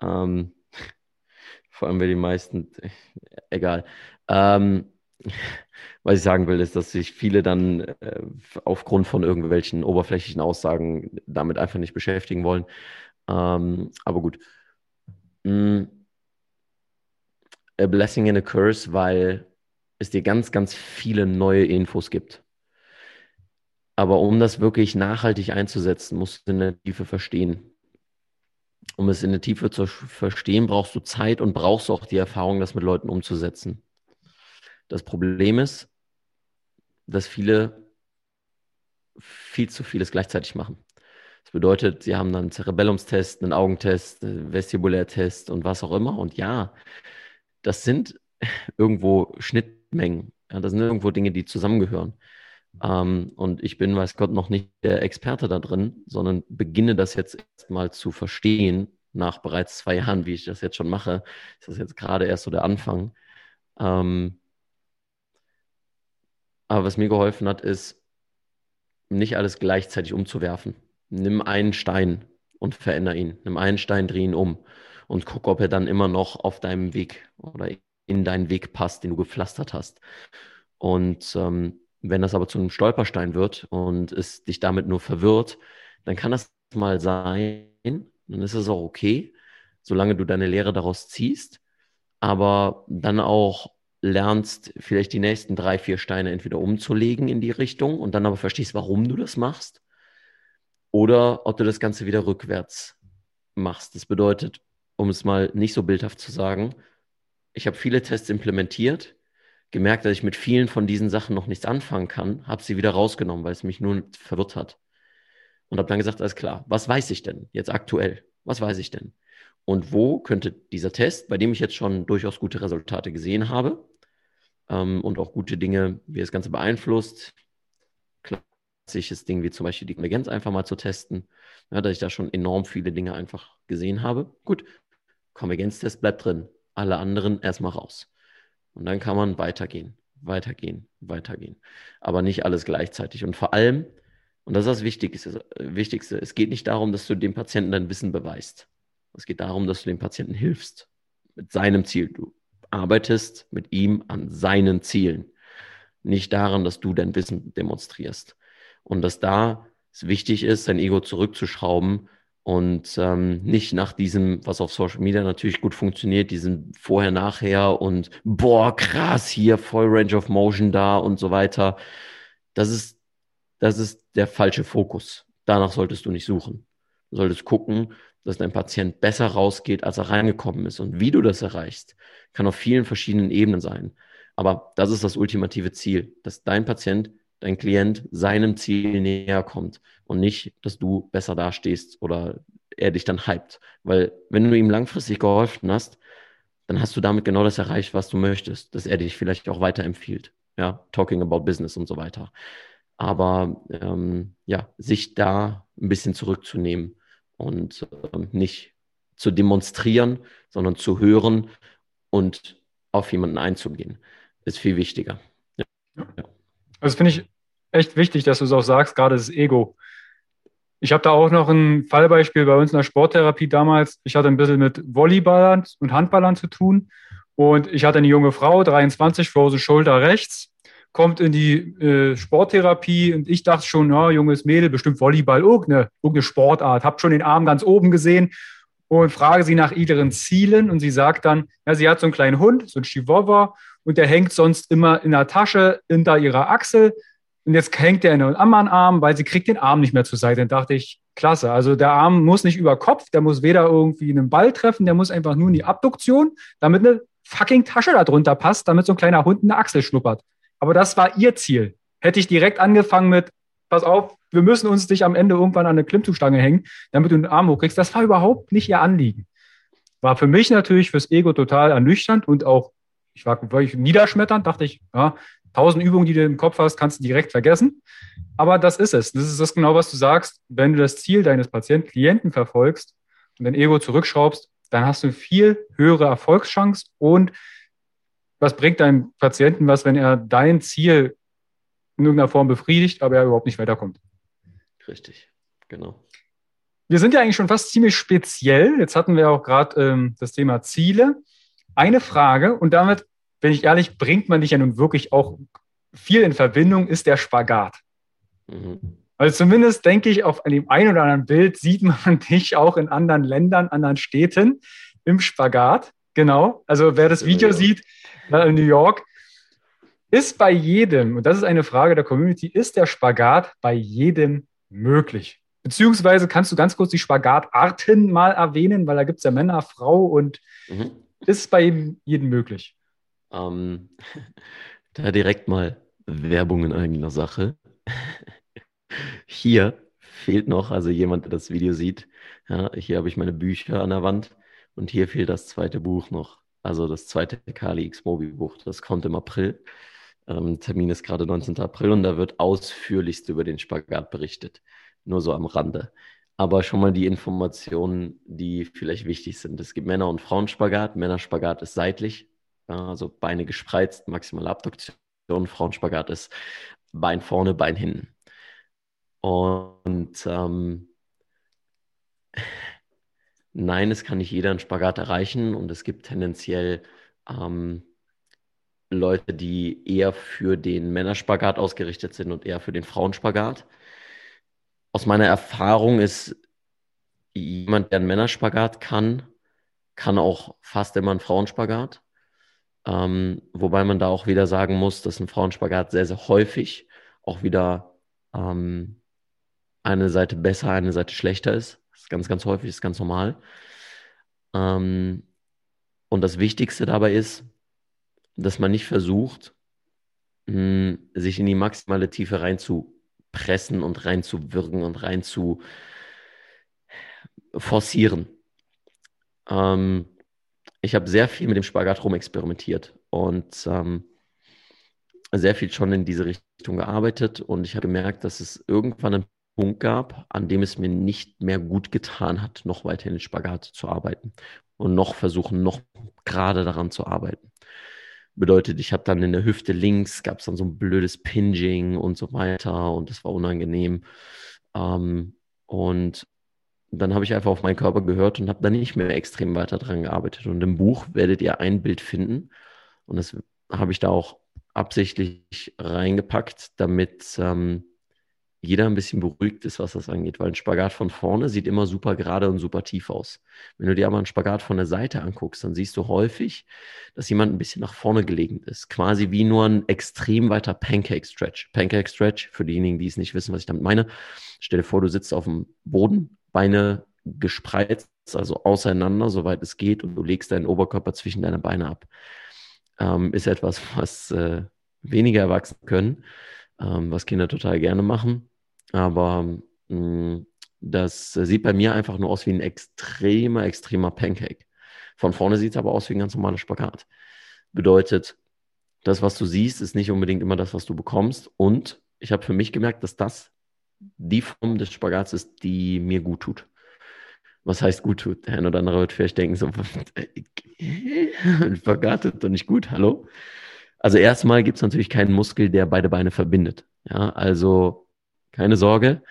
Ähm, [laughs] vor allem, weil die meisten, [laughs] egal. Ähm, [laughs] was ich sagen will, ist, dass sich viele dann äh, aufgrund von irgendwelchen oberflächlichen Aussagen damit einfach nicht beschäftigen wollen. Ähm, aber gut. Mm. A blessing and a curse, weil es dir ganz, ganz viele neue Infos gibt. Aber um das wirklich nachhaltig einzusetzen, musst du in der Tiefe verstehen. Um es in der Tiefe zu verstehen, brauchst du Zeit und brauchst auch die Erfahrung, das mit Leuten umzusetzen. Das Problem ist, dass viele viel zu vieles gleichzeitig machen. Das bedeutet, sie haben dann einen Cerebellumstest, einen Augentest, einen Vestibulärtest und was auch immer. Und ja, das sind [laughs] irgendwo Schnittmengen. Ja, das sind irgendwo Dinge, die zusammengehören. Ähm, und ich bin, weiß Gott, noch nicht der Experte da drin, sondern beginne das jetzt erstmal zu verstehen, nach bereits zwei Jahren, wie ich das jetzt schon mache. Ist das jetzt gerade erst so der Anfang. Ähm, aber was mir geholfen hat, ist, nicht alles gleichzeitig umzuwerfen. Nimm einen Stein und veränder ihn. Nimm einen Stein, dreh ihn um und guck, ob er dann immer noch auf deinem Weg oder in deinen Weg passt, den du gepflastert hast. Und ähm, wenn das aber zu einem Stolperstein wird und es dich damit nur verwirrt, dann kann das mal sein, dann ist es auch okay, solange du deine Lehre daraus ziehst, aber dann auch lernst, vielleicht die nächsten drei, vier Steine entweder umzulegen in die Richtung und dann aber verstehst, warum du das machst, oder ob du das Ganze wieder rückwärts machst. Das bedeutet, um es mal nicht so bildhaft zu sagen, ich habe viele Tests implementiert, gemerkt, dass ich mit vielen von diesen Sachen noch nichts anfangen kann, habe sie wieder rausgenommen, weil es mich nur verwirrt hat. Und habe dann gesagt, alles klar, was weiß ich denn jetzt aktuell? Was weiß ich denn? Und wo könnte dieser Test, bei dem ich jetzt schon durchaus gute Resultate gesehen habe ähm, und auch gute Dinge, wie das Ganze beeinflusst, klassisches Ding wie zum Beispiel die Konvergenz einfach mal zu testen, ja, dass ich da schon enorm viele Dinge einfach gesehen habe. Gut, Konvergenztest bleibt drin, alle anderen erstmal raus. Und dann kann man weitergehen, weitergehen, weitergehen. Aber nicht alles gleichzeitig. Und vor allem, und das ist das Wichtigste, Wichtigste, es geht nicht darum, dass du dem Patienten dein Wissen beweist. Es geht darum, dass du dem Patienten hilfst mit seinem Ziel. Du arbeitest mit ihm an seinen Zielen, nicht daran, dass du dein Wissen demonstrierst. Und dass da es wichtig ist, sein Ego zurückzuschrauben und ähm, nicht nach diesem, was auf Social Media natürlich gut funktioniert, diesem vorher, nachher und boah, krass, hier voll Range of Motion da und so weiter. Das ist, das ist der falsche Fokus. Danach solltest du nicht suchen. Du solltest gucken, dass dein Patient besser rausgeht, als er reingekommen ist. Und wie du das erreichst, kann auf vielen verschiedenen Ebenen sein. Aber das ist das ultimative Ziel, dass dein Patient dein Klient seinem Ziel näher kommt und nicht, dass du besser dastehst oder er dich dann hypt. Weil wenn du ihm langfristig geholfen hast, dann hast du damit genau das erreicht, was du möchtest, dass er dich vielleicht auch weiterempfiehlt. Ja, talking about business und so weiter. Aber ähm, ja, sich da ein bisschen zurückzunehmen und ähm, nicht zu demonstrieren, sondern zu hören und auf jemanden einzugehen, ist viel wichtiger. Ja. Ja. Also finde ich echt wichtig, dass du es auch sagst, gerade das Ego. Ich habe da auch noch ein Fallbeispiel bei uns in der Sporttherapie damals. Ich hatte ein bisschen mit Volleyballern und Handballern zu tun. Und ich hatte eine junge Frau, 23, Frozen Shoulder rechts. kommt in die äh, Sporttherapie und ich dachte schon, ja, junges Mädel, bestimmt Volleyball, irgendeine, irgendeine Sportart. Hab schon den Arm ganz oben gesehen und frage sie nach ihren Zielen und sie sagt dann, ja, sie hat so einen kleinen Hund, so einen Chihuahua und der hängt sonst immer in der Tasche hinter ihrer Achsel und jetzt hängt er in einem anderen Arm, weil sie kriegt den Arm nicht mehr zur Seite. Dann dachte ich, klasse. Also der Arm muss nicht über Kopf, der muss weder irgendwie einen Ball treffen, der muss einfach nur in die Abduktion, damit eine fucking Tasche da drunter passt, damit so ein kleiner Hund in der Achsel schnuppert. Aber das war ihr Ziel. Hätte ich direkt angefangen mit, pass auf, wir müssen uns dich am Ende irgendwann an eine Klimmzugstange hängen, damit du den Arm hochkriegst. Das war überhaupt nicht ihr Anliegen. War für mich natürlich fürs Ego total ernüchternd und auch, ich war wirklich niederschmetternd, dachte ich, ja, tausend Übungen, die du im Kopf hast, kannst du direkt vergessen. Aber das ist es. Das ist das genau, was du sagst. Wenn du das Ziel deines Patienten, Klienten verfolgst und dein Ego zurückschraubst, dann hast du eine viel höhere Erfolgschance und was bringt deinem Patienten was, wenn er dein Ziel in irgendeiner Form befriedigt, aber er überhaupt nicht weiterkommt? Richtig, genau. Wir sind ja eigentlich schon fast ziemlich speziell. Jetzt hatten wir auch gerade ähm, das Thema Ziele. Eine Frage, und damit, wenn ich ehrlich, bringt man dich ja nun wirklich auch viel in Verbindung, ist der Spagat. Mhm. Also zumindest denke ich, auf dem einen oder anderen Bild sieht man [laughs] dich auch in anderen Ländern, anderen Städten im Spagat. Genau. Also wer das Video ja. sieht in New York, ist bei jedem, und das ist eine Frage der Community, ist der Spagat bei jedem möglich? Beziehungsweise kannst du ganz kurz die Spagatarten mal erwähnen, weil da gibt es ja Männer, Frau und mhm. ist bei jedem möglich? Ähm, [laughs] da direkt mal Werbung in eigener Sache. [laughs] Hier fehlt noch, also jemand, der das Video sieht, ja, hier habe ich meine Bücher an der Wand und hier fehlt das zweite Buch noch. Also das zweite Kali X Mobi Buch. Das kommt im April. Ähm, Termin ist gerade 19. April und da wird ausführlichst über den Spagat berichtet. Nur so am Rande. Aber schon mal die Informationen, die vielleicht wichtig sind. Es gibt Männer- und Frauenspagat. Männerspagat ist seitlich, also Beine gespreizt, maximale Abduktion. Frauenspagat ist Bein vorne, Bein hinten. Und ähm, [laughs] nein, es kann nicht jeder einen Spagat erreichen und es gibt tendenziell ähm, Leute, die eher für den Männerspagat ausgerichtet sind und eher für den Frauenspagat. Aus meiner Erfahrung ist jemand, der einen Männerspagat kann, kann auch fast immer einen Frauenspagat. Ähm, wobei man da auch wieder sagen muss, dass ein Frauenspagat sehr, sehr häufig auch wieder ähm, eine Seite besser, eine Seite schlechter ist. Das ist ganz, ganz häufig, ist ganz normal. Ähm, und das Wichtigste dabei ist, dass man nicht versucht, mh, hm, sich in die maximale Tiefe reinzupressen und reinzuwirken und rein zu forcieren. Ähm, ich habe sehr viel mit dem Spagat rumexperimentiert und ähm, sehr viel schon in diese Richtung gearbeitet und ich habe gemerkt, dass es irgendwann einen Punkt gab, an dem es mir nicht mehr gut getan hat, noch weiter in den Spagat zu arbeiten und noch versuchen, noch gerade daran zu arbeiten. Bedeutet, ich habe dann in der Hüfte links, gab es dann so ein blödes Pinging und so weiter und das war unangenehm. Ähm, und dann habe ich einfach auf meinen Körper gehört und habe dann nicht mehr extrem weiter dran gearbeitet. Und im Buch werdet ihr ein Bild finden und das habe ich da auch absichtlich reingepackt, damit ähm, jeder ein bisschen beruhigt ist, was das angeht, weil ein Spagat von vorne sieht immer super gerade und super tief aus. Wenn du dir aber einen Spagat von der Seite anguckst, dann siehst du häufig, dass jemand ein bisschen nach vorne gelegen ist. Quasi wie nur ein extrem weiter Pancake Stretch. Pancake Stretch, für diejenigen, die es nicht wissen, was ich damit meine, stell dir vor, du sitzt auf dem Boden, Beine gespreizt, also auseinander, soweit es geht, und du legst deinen Oberkörper zwischen deine Beine ab. Ähm, ist etwas, was äh, weniger erwachsen können, ähm, was Kinder total gerne machen aber mh, hm, das sieht bei mir einfach nur aus wie ein extremer, extremer Pancake. Von vorne sieht es aber aus wie ein ganz normaler Spagat. Bedeutet, das, was du siehst, ist nicht unbedingt immer das, was du bekommst. Und ich habe für mich gemerkt, dass das die Form des Spagats ist, die mir gut tut. Was heißt gut tut? Der eine oder andere wird vielleicht denken, so, [laughs] Spagat tut doch nicht gut, hallo? Also erstmal gibt es natürlich keinen Muskel, der beide Beine verbindet. Ja, also keine Sorge,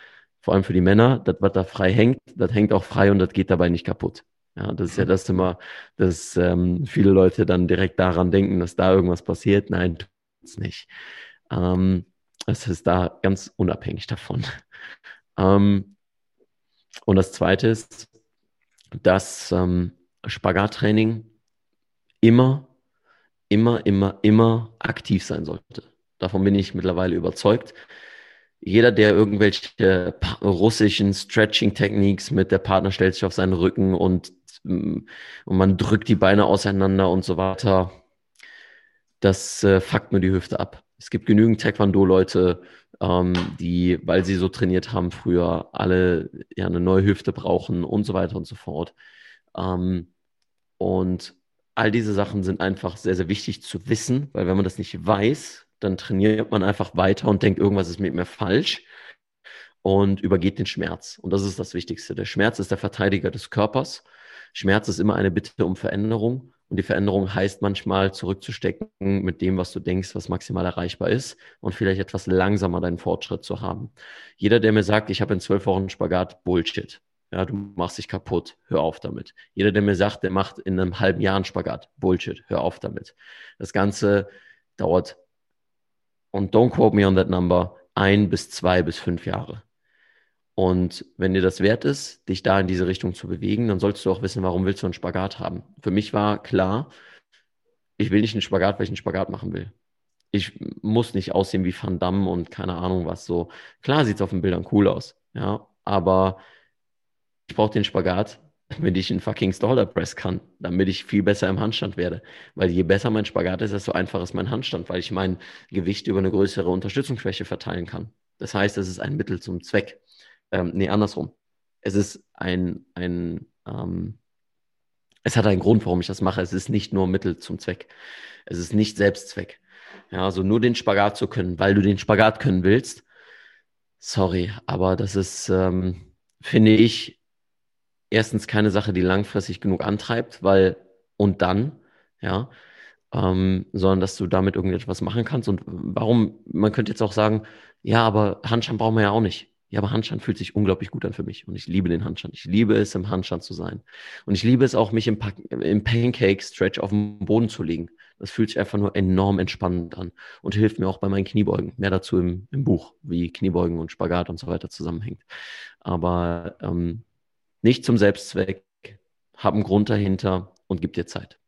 vor allem für die Männer, das, was da frei hängt, das hängt auch frei und das geht dabei nicht kaputt. Ja, das ist ja das immer, dass ähm, viele Leute dann direkt daran denken, dass da irgendwas passiert. Nein, tut's nicht. Ähm, es ist da ganz unabhängig davon. [laughs] Ähm, und das Zweite ist, dass ähm, Spagattraining immer, immer, immer, immer aktiv sein sollte. Davon bin ich mittlerweile überzeugt. Jeder, der irgendwelche russischen Stretching-Techniques mit der Partner stellt sich auf seinen Rücken und, mm, und man drückt die Beine auseinander und so weiter, das äh, fuckt nur die Hüfte ab. Es gibt genügend Taekwondo-Leute, ähm, die, weil sie so trainiert haben früher, alle ja eine neue Hüfte brauchen und so weiter und so fort. Ähm, und all diese Sachen sind einfach sehr, sehr wichtig zu wissen, weil wenn man das nicht weiß, dann trainiert man einfach weiter und denkt, irgendwas ist mit mir falsch und übergeht den Schmerz. Und das ist das Wichtigste. Der Schmerz ist der Verteidiger des Körpers. Schmerz ist immer eine Bitte um Veränderung. Und die Veränderung heißt manchmal zurückzustecken mit dem, was du denkst, was maximal erreichbar ist und vielleicht etwas langsamer deinen Fortschritt zu haben. Jeder, der mir sagt, ich habe in zwölf Wochen Spagat, Bullshit. Ja, du machst dich kaputt, hör auf damit. Jeder, der mir sagt, der macht in einem halben Jahr einen Spagat, Bullshit, hör auf damit. Das Ganze dauert, und don't quote me on that number, ein bis zwei bis fünf Jahre. Und wenn dir das wert ist, dich da in diese Richtung zu bewegen, dann solltest du auch wissen, warum willst du einen Spagat haben. Für mich war klar, ich will nicht einen Spagat, weil ich einen Spagat machen will. Ich muss nicht aussehen wie Van Damme und keine Ahnung was so. Klar sieht es auf den Bildern cool aus, ja, aber ich brauche den Spagat, damit ich einen fucking Stalder Press kann, damit ich viel besser im Handstand werde. Weil je besser mein Spagat ist, desto einfacher ist mein Handstand, weil ich mein Gewicht über eine größere Unterstützungsfläche verteilen kann. Das heißt, es ist ein Mittel zum Zweck. Ähm, nee, andersrum. Es ist ein, ein ähm, es hat einen Grund, warum ich das mache. Es ist nicht nur Mittel zum Zweck. Es ist nicht Selbstzweck. Ja, also nur den Spagat zu können, weil du den Spagat können willst. Sorry, aber das ist, ähm, finde ich, erstens keine Sache, die langfristig genug antreibt, weil und dann, ja, ähm, sondern dass du damit irgendetwas machen kannst. Und warum, man könnte jetzt auch sagen, ja, aber Handstand brauchen wir ja auch nicht. Ja, aber Handstand fühlt sich unglaublich gut an für mich und ich liebe den Handstand. Ich liebe es, im Handstand zu sein. Und ich liebe es auch, mich im, pa im Pancake-Stretch auf dem Boden zu legen. Das fühlt sich einfach nur enorm entspannend an und hilft mir auch bei meinen Kniebeugen. Mehr dazu im, im Buch, wie Kniebeugen und Spagat und so weiter zusammenhängt. Aber ähm, nicht zum Selbstzweck, hab einen Grund dahinter und gib dir Zeit.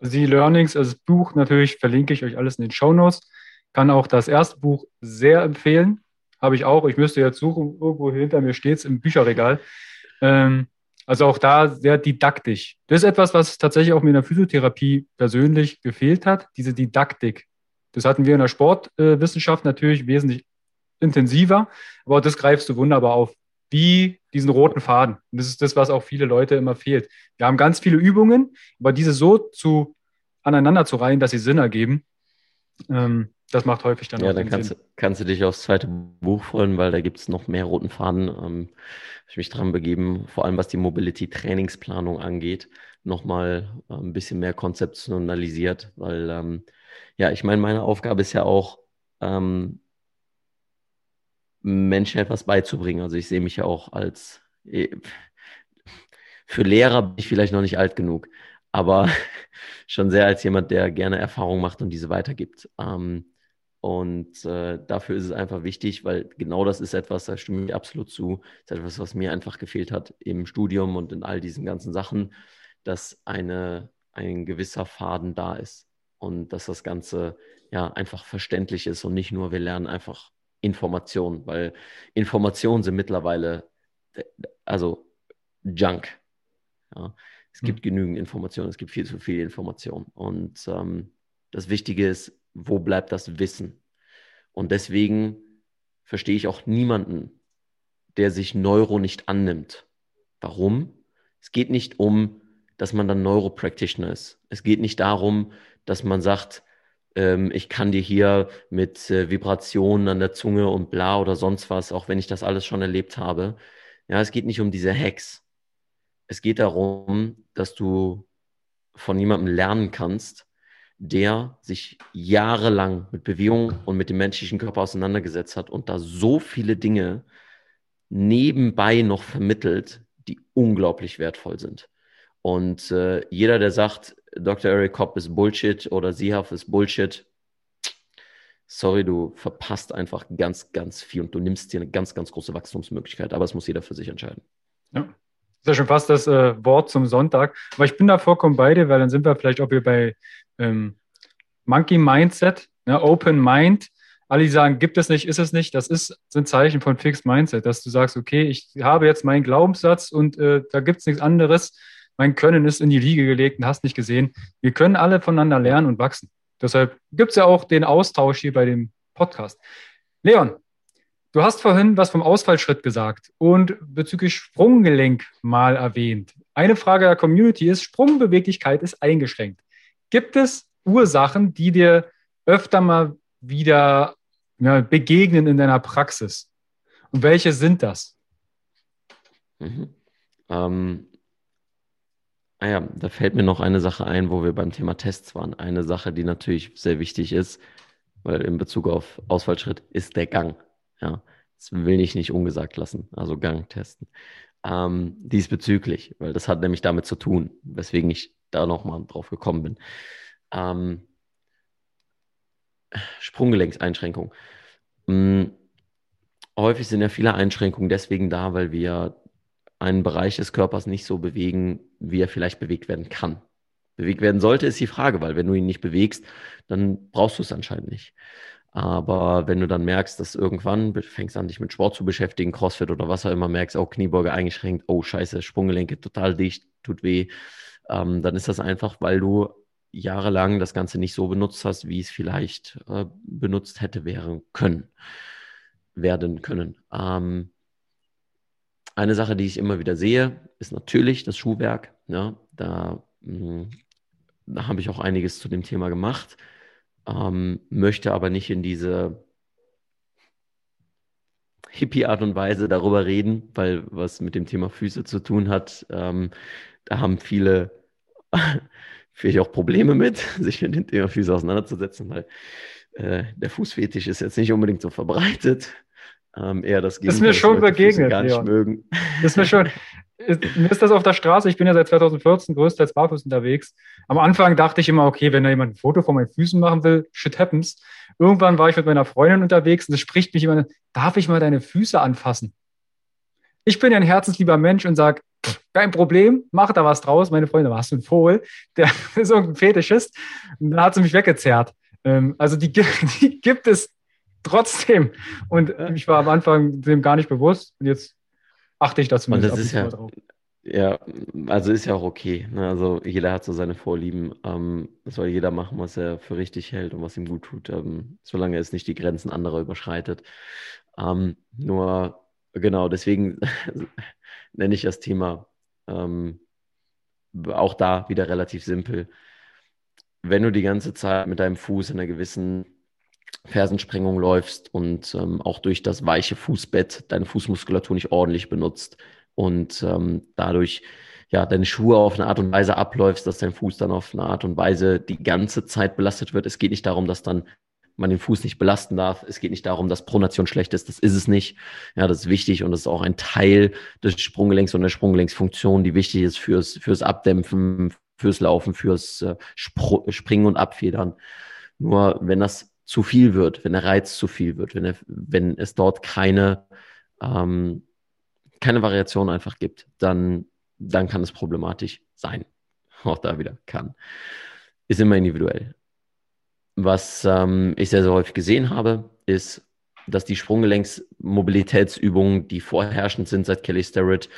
Also die Learnings, also das Buch natürlich verlinke ich euch alles in den Show Notes. Kann auch das erste Buch sehr empfehlen habe ich auch. Ich müsste jetzt suchen, irgendwo hinter mir steht es im Bücherregal. Ähm, also auch da sehr didaktisch. Das ist etwas, was tatsächlich auch mir in der Physiotherapie persönlich gefehlt hat, diese Didaktik. Das hatten wir in der Sportwissenschaft natürlich wesentlich intensiver, aber das greifst du wunderbar auf, wie diesen roten Faden. Und das ist das, was auch viele Leute immer fehlt. Wir haben ganz viele Übungen, aber diese so zu aneinander zu reihen, dass sie Sinn ergeben, ähm, das macht häufig dann Ja, dann kannst, Sinn. kannst du dich aufs zweite Buch freuen, weil da gibt es noch mehr roten Faden. Ähm, ich mich dran begeben, vor allem was die Mobility-Trainingsplanung angeht, nochmal äh, ein bisschen mehr konzeptionalisiert, weil ähm, ja, ich meine, meine Aufgabe ist ja auch, ähm, Menschen etwas beizubringen. Also ich sehe mich ja auch als, äh, für Lehrer bin ich vielleicht noch nicht alt genug, aber [laughs] schon sehr als jemand, der gerne Erfahrung macht und diese weitergibt. Ähm, und äh, dafür ist es einfach wichtig, weil genau das ist etwas, da stimme ich absolut zu, ist etwas, was mir einfach gefehlt hat im Studium und in all diesen ganzen Sachen, dass eine, ein gewisser Faden da ist und dass das Ganze ja einfach verständlich ist und nicht nur, wir lernen einfach Informationen, weil Informationen sind mittlerweile, also Junk. Ja. Es gibt hm. genügend Informationen, es gibt viel zu viel Information. Und ähm, das Wichtige ist, wo bleibt das Wissen? Und deswegen verstehe ich auch niemanden, der sich Neuro nicht annimmt. Warum? Es geht nicht um, dass man dann Neuropractitioner ist. Es geht nicht darum, dass man sagt, ähm, ich kann dir hier mit äh, Vibrationen an der Zunge und bla oder sonst was, auch wenn ich das alles schon erlebt habe. Ja, es geht nicht um diese Hacks. Es geht darum, dass du von jemandem lernen kannst, der sich jahrelang mit Bewegung und mit dem menschlichen Körper auseinandergesetzt hat und da so viele Dinge nebenbei noch vermittelt, die unglaublich wertvoll sind. Und äh, jeder, der sagt, Dr. Eric Kopp ist Bullshit oder Sihaf ist Bullshit, sorry, du verpasst einfach ganz, ganz viel und du nimmst dir eine ganz, ganz große Wachstumsmöglichkeit. Aber es muss jeder für sich entscheiden. Ja. Das ist ja schon fast das äh, Wort zum Sonntag. Aber ich bin da vollkommen dir, weil dann sind wir vielleicht auch hier bei ähm, Monkey Mindset, ne, Open Mind. Alle, sagen, gibt es nicht, ist es nicht, das ist ein Zeichen von Fixed Mindset, dass du sagst, okay, ich habe jetzt meinen Glaubenssatz und äh, da gibt es nichts anderes. Mein Können ist in die Liege gelegt und hast nicht gesehen. Wir können alle voneinander lernen und wachsen. Deshalb gibt es ja auch den Austausch hier bei dem Podcast. Leon, du hast vorhin was vom Ausfallschritt gesagt und bezüglich Sprunggelenk mal erwähnt. Eine Frage der Community ist, Sprungbeweglichkeit ist eingeschränkt. Gibt es Ursachen, die dir öfter mal wieder ja, begegnen in deiner Praxis? Und welche sind das? Mhm. Ähm, Ah ja, da fällt mir noch eine Sache ein, wo wir beim Thema Tests waren. Eine Sache, die natürlich sehr wichtig ist, weil in Bezug auf Ausfallschritt ist der Gang. Ja, das will ich nicht ungesagt lassen. Also Gang testen. Ähm, diesbezüglich, weil das hat nämlich damit zu tun, weswegen ich da nochmal drauf gekommen bin. Ähm, Sprunggelenkseinschränkung. Hm, häufig sind ja viele Einschränkungen deswegen da, weil wir einen Bereich des Körpers nicht so bewegen, wie er vielleicht bewegt werden kann. Bewegt werden sollte, ist die Frage, weil wenn du ihn nicht bewegst, dann brauchst du es anscheinend nicht. Aber wenn du dann merkst, dass irgendwann fängst an, dich mit Sport zu beschäftigen, Crossfit oder was auch immer, merkst, oh, Kniebeuge eingeschränkt, oh, scheiße, Sprunggelenke total dicht, tut weh, ähm, dann ist das einfach, weil du jahrelang das Ganze nicht so benutzt hast, wie es vielleicht äh, benutzt hätte werden können. Werden können. Ähm, eine Sache, die ich immer wieder sehe, ist natürlich das Schuhwerk. Ja, da, mh, da habe ich auch einiges zu dem Thema gemacht, ähm, möchte aber nicht in diese Hippie-Art und Weise darüber reden, weil was mit dem Thema Füße zu tun hat, ähm, da haben viele [laughs] vielleicht auch Probleme mit, [laughs] sich mit dem Thema Füße auseinanderzusetzen, weil äh, der Fußfetisch ist jetzt nicht unbedingt so verbreitet. Ähm, eher das Gegenteil. Ist mir schon begegnet. Gar nicht mögen. Ist mir schon. [laughs] Ist, mir ist das auf der Straße. Ich bin ja seit 2014 größtenteils barfuß unterwegs. Am Anfang dachte ich immer, okay, wenn da jemand ein Foto von meinen Füßen machen will, shit happens. Irgendwann war ich mit meiner Freundin unterwegs und es spricht mich immer, darf ich mal deine Füße anfassen? Ich bin ja ein herzenslieber Mensch und sage, kein Problem, mach da was draus. Meine Freundin, hast du einen Vogel? [laughs] Der ist irgendein Fetischist. Und dann hat sie mich weggezerrt. Ähm, also die, [laughs] die gibt es trotzdem. Und ich war am Anfang dem gar nicht bewusst. Und jetzt achte ich dazu mal ja, drauf. Ja, also ist ja auch okay. Ne? Also jeder hat so seine Vorlieben. Ähm, das soll jeder machen, was er für richtig hält und was ihm gut tut, ähm, solange es nicht die Grenzen anderer überschreitet. Ähm, nur, genau, deswegen [laughs] nenne ich das Thema ähm, auch da wieder relativ simpel. Wenn du die ganze Zeit mit deinem Fuß in einer gewissen Fersensprengung läufst und ähm, auch durch das weiche Fußbett deine Fußmuskulatur nicht ordentlich benutzt und ähm, dadurch ja deine Schuhe auf eine Art und Weise abläufst, dass dein Fuß dann auf eine Art und Weise die ganze Zeit belastet wird. Es geht nicht darum, dass dann man den Fuß nicht belasten darf. Es geht nicht darum, dass Pronation schlecht ist. Das ist es nicht. Ja, das ist wichtig und das ist auch ein Teil des Sprunggelenks und der Sprunggelenksfunktion, die wichtig ist fürs, fürs Abdämpfen, fürs Laufen, fürs äh, Spr Springen und Abfedern. Nur wenn das zu viel wird, wenn der Reiz zu viel wird, wenn, er, wenn es dort keine, ähm, keine Variation einfach gibt, dann, dann kann es problematisch sein. [laughs] Auch da wieder kann. Ist immer individuell. Was ähm, ich sehr, sehr häufig gesehen habe, ist, dass die Sprunggelenksmobilitätsübungen, die vorherrschend sind seit Kelly Starrett,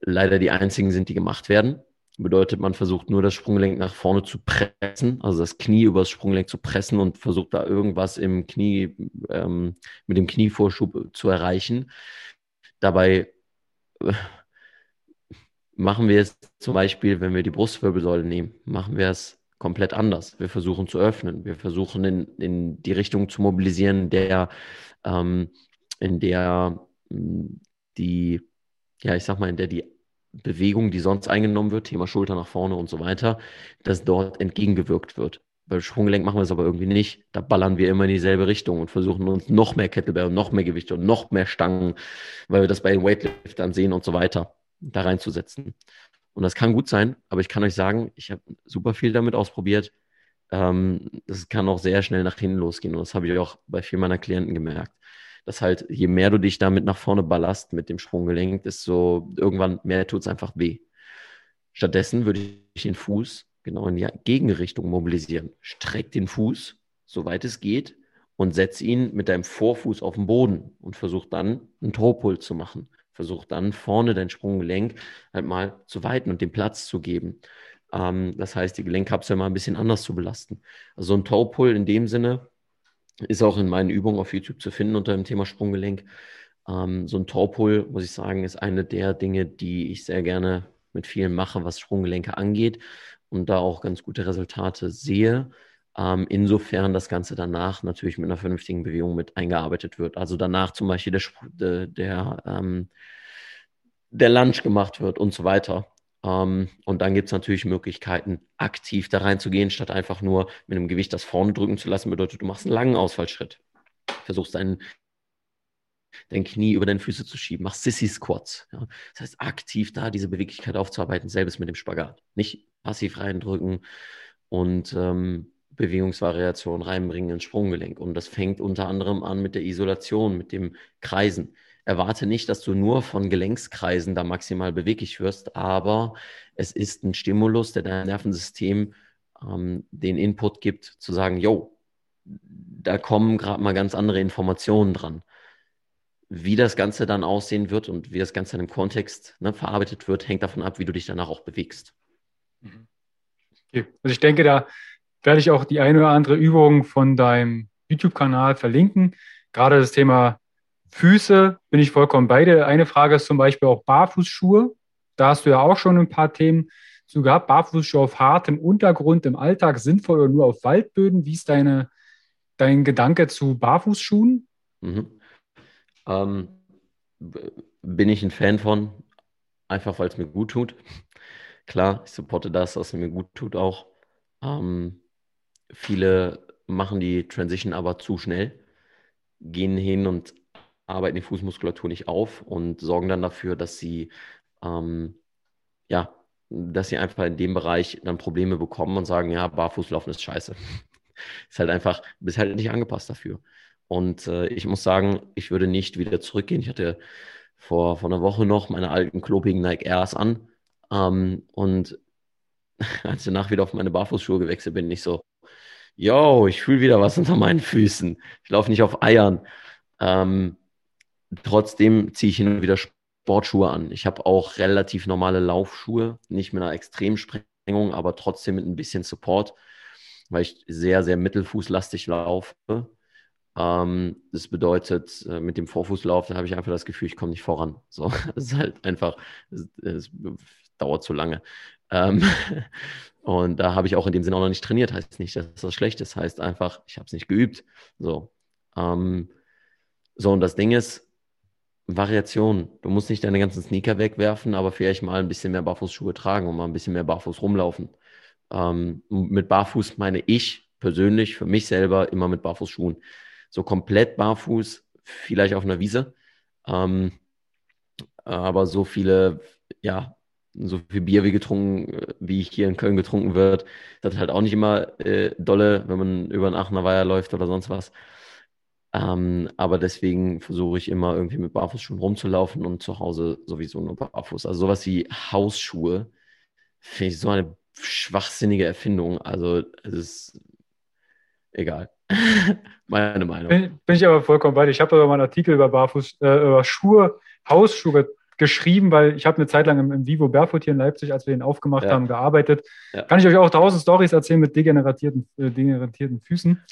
leider die einzigen sind, die gemacht werden. Bedeutet, man versucht nur das Sprunggelenk nach vorne zu pressen, also das Knie über das Sprunggelenk zu pressen und versucht da irgendwas im Knie, ähm, mit dem Knievorschub zu erreichen. Dabei äh, machen wir es zum Beispiel, wenn wir die Brustwirbelsäule nehmen, machen wir es komplett anders. Wir versuchen zu öffnen. Wir versuchen in, in die Richtung zu mobilisieren, der, ähm, in der die, ja, ich sag mal, in der die Bewegung, die sonst eingenommen wird, Thema Schulter nach vorne und so weiter, dass dort entgegengewirkt wird. Bei Sprunggelenk machen wir es aber irgendwie nicht. Da ballern wir immer in dieselbe Richtung und versuchen uns noch mehr Kettlebell und noch mehr Gewichte und noch mehr Stangen, weil wir das bei den Weightliftern sehen und so weiter, da reinzusetzen. Und das kann gut sein, aber ich kann euch sagen, ich habe super viel damit ausprobiert. ähm, das kann auch sehr schnell nach hinten losgehen. Und das habe ich auch bei vielen meiner Klienten gemerkt. Dass halt, je mehr du dich damit nach vorne ballast mit dem Sprunggelenk, desto irgendwann mehr tut es einfach weh. Stattdessen würde ich den Fuß genau in die Gegenrichtung mobilisieren. Streck den Fuß, soweit es geht, und setz ihn mit deinem Vorfuß auf den Boden und versuch dann einen Tropul zu machen. Versuch dann vorne dein Sprunggelenk halt mal zu weiten und den Platz zu geben. Ähm, das heißt, die Gelenkkapsel mal ein bisschen anders zu belasten. Also ein Toe-Pull in dem Sinne ist auch in meinen Übungen auf YouTube zu finden unter dem Thema Sprunggelenk. Ähm, so ein Toe-Pull, muss ich sagen, ist eine der Dinge, die ich sehr gerne mit vielen mache, was Sprunggelenke angeht und da auch ganz gute Resultate sehe. Ähm, insofern das Ganze danach natürlich mit einer vernünftigen Bewegung mit eingearbeitet wird. Also danach zum Beispiel der, der, der, ähm, der Lunge gemacht wird und so weiter. Ähm, und dann gibt es natürlich Möglichkeiten, aktiv da reinzugehen, statt einfach nur mit einem Gewicht das vorne drücken zu lassen. Bedeutet, du machst einen langen Ausfallschritt. Versuchst deinen dein Knie über deine Füße zu schieben, machst Sissy Squats. Ja. Das heißt, aktiv da diese Beweglichkeit aufzuarbeiten, selbst mit dem Spagat. Nicht passiv reindrücken und ähm, Bewegungsvariation reinbringen ins Sprunggelenk. Und das fängt unter anderem an mit der Isolation, mit dem Kreisen erwarte nicht, dass du nur von Gelenkskreisen da maximal beweglich wirst, aber es ist ein Stimulus, der dein Nervensystem ähm, den Input gibt, zu sagen, yo, da kommen gerade mal ganz andere Informationen dran. Wie das Ganze dann aussehen wird und wie das Ganze einem Kontext ne, verarbeitet wird, hängt davon ab, wie du dich danach auch bewegst. Mhm. Okay. Also ich denke, da werde ich auch die eine oder andere Übung von deinem YouTube-Kanal verlinken. Gerade das Thema Füße bin ich vollkommen bei dir. Eine Frage ist zum Beispiel auch Barfußschuhe. Da hast du ja auch schon ein paar Themen zu gehabt. Barfußschuhe auf hartem Untergrund im Alltag sinnvoll oder nur auf Waldböden? Wie ist deine, dein Gedanke zu Barfußschuhen? Mhm. Ähm, bin ich ein Fan von, einfach weil es mir gut tut. Klar, ich supporte das, was mir gut tut auch. Ähm, viele machen die Transition aber zu schnell, gehen hin und arbeiten die Fußmuskulatur nicht auf und sorgen dann dafür, dass sie ähm, ja, dass sie einfach in dem Bereich dann Probleme bekommen und sagen, ja, Barfußlaufen ist scheiße. [laughs] ist halt einfach, bist halt nicht angepasst dafür. Und äh, ich muss sagen, ich würde nicht wieder zurückgehen. Ich hatte vor, vor einer Woche noch meine alten klobigen Nike Airs an. Ähm, und [laughs] als ich danach wieder auf meine Barfußschuhe gewechselt bin, nicht so, yo, ich fühle wieder was unter meinen Füßen. Ich laufe nicht auf Eiern. Ähm, Trotzdem ziehe ich hin und wieder Sportschuhe an. Ich habe auch relativ normale Laufschuhe, nicht mit einer Extremsprengung, aber trotzdem mit ein bisschen Support, weil ich sehr, sehr mittelfußlastig laufe. Ähm, das bedeutet, äh, mit dem Vorfußlauf, da habe ich einfach das Gefühl, ich komme nicht voran. So, [laughs] es ist halt einfach, es, es dauert zu lange. Ähm, [laughs] und da habe ich auch in dem Sinne auch noch nicht trainiert. Heißt nicht, dass das schlecht ist. Heißt einfach, ich habe es nicht geübt. So. Ähm, so, und das Ding ist, Variation. Du musst nicht deine ganzen Sneaker wegwerfen, aber vielleicht mal ein bisschen mehr Barfußschuhe tragen und mal ein bisschen mehr barfuß rumlaufen. Ähm, mit Barfuß meine ich persönlich für mich selber immer mit Barfußschuhen. So komplett barfuß, vielleicht auf einer Wiese. Ähm, aber so viele, ja, so viel Bier wie getrunken, wie hier in Köln getrunken wird, das ist halt auch nicht immer äh, dolle, wenn man über den Aachener Weiher läuft oder sonst was. Ähm, aber deswegen versuche ich immer irgendwie mit Barfußschuhen rumzulaufen und zu Hause sowieso nur barfuß. Also sowas wie Hausschuhe finde ich so eine schwachsinnige Erfindung. Also es ist egal. [laughs] Meine Meinung. Bin, bin, ich aber vollkommen bei dir. Ich habe aber mal einen Artikel über Barfuß, äh, über Schuhe, Hausschuhe geschrieben, weil ich habe eine Zeit lang im, im, Vivo Barefoot hier in Leipzig, als wir den aufgemacht ja. haben, gearbeitet. Ja. Kann ich euch auch tausend Stories erzählen mit degenerierten, äh, degenerierten Füßen.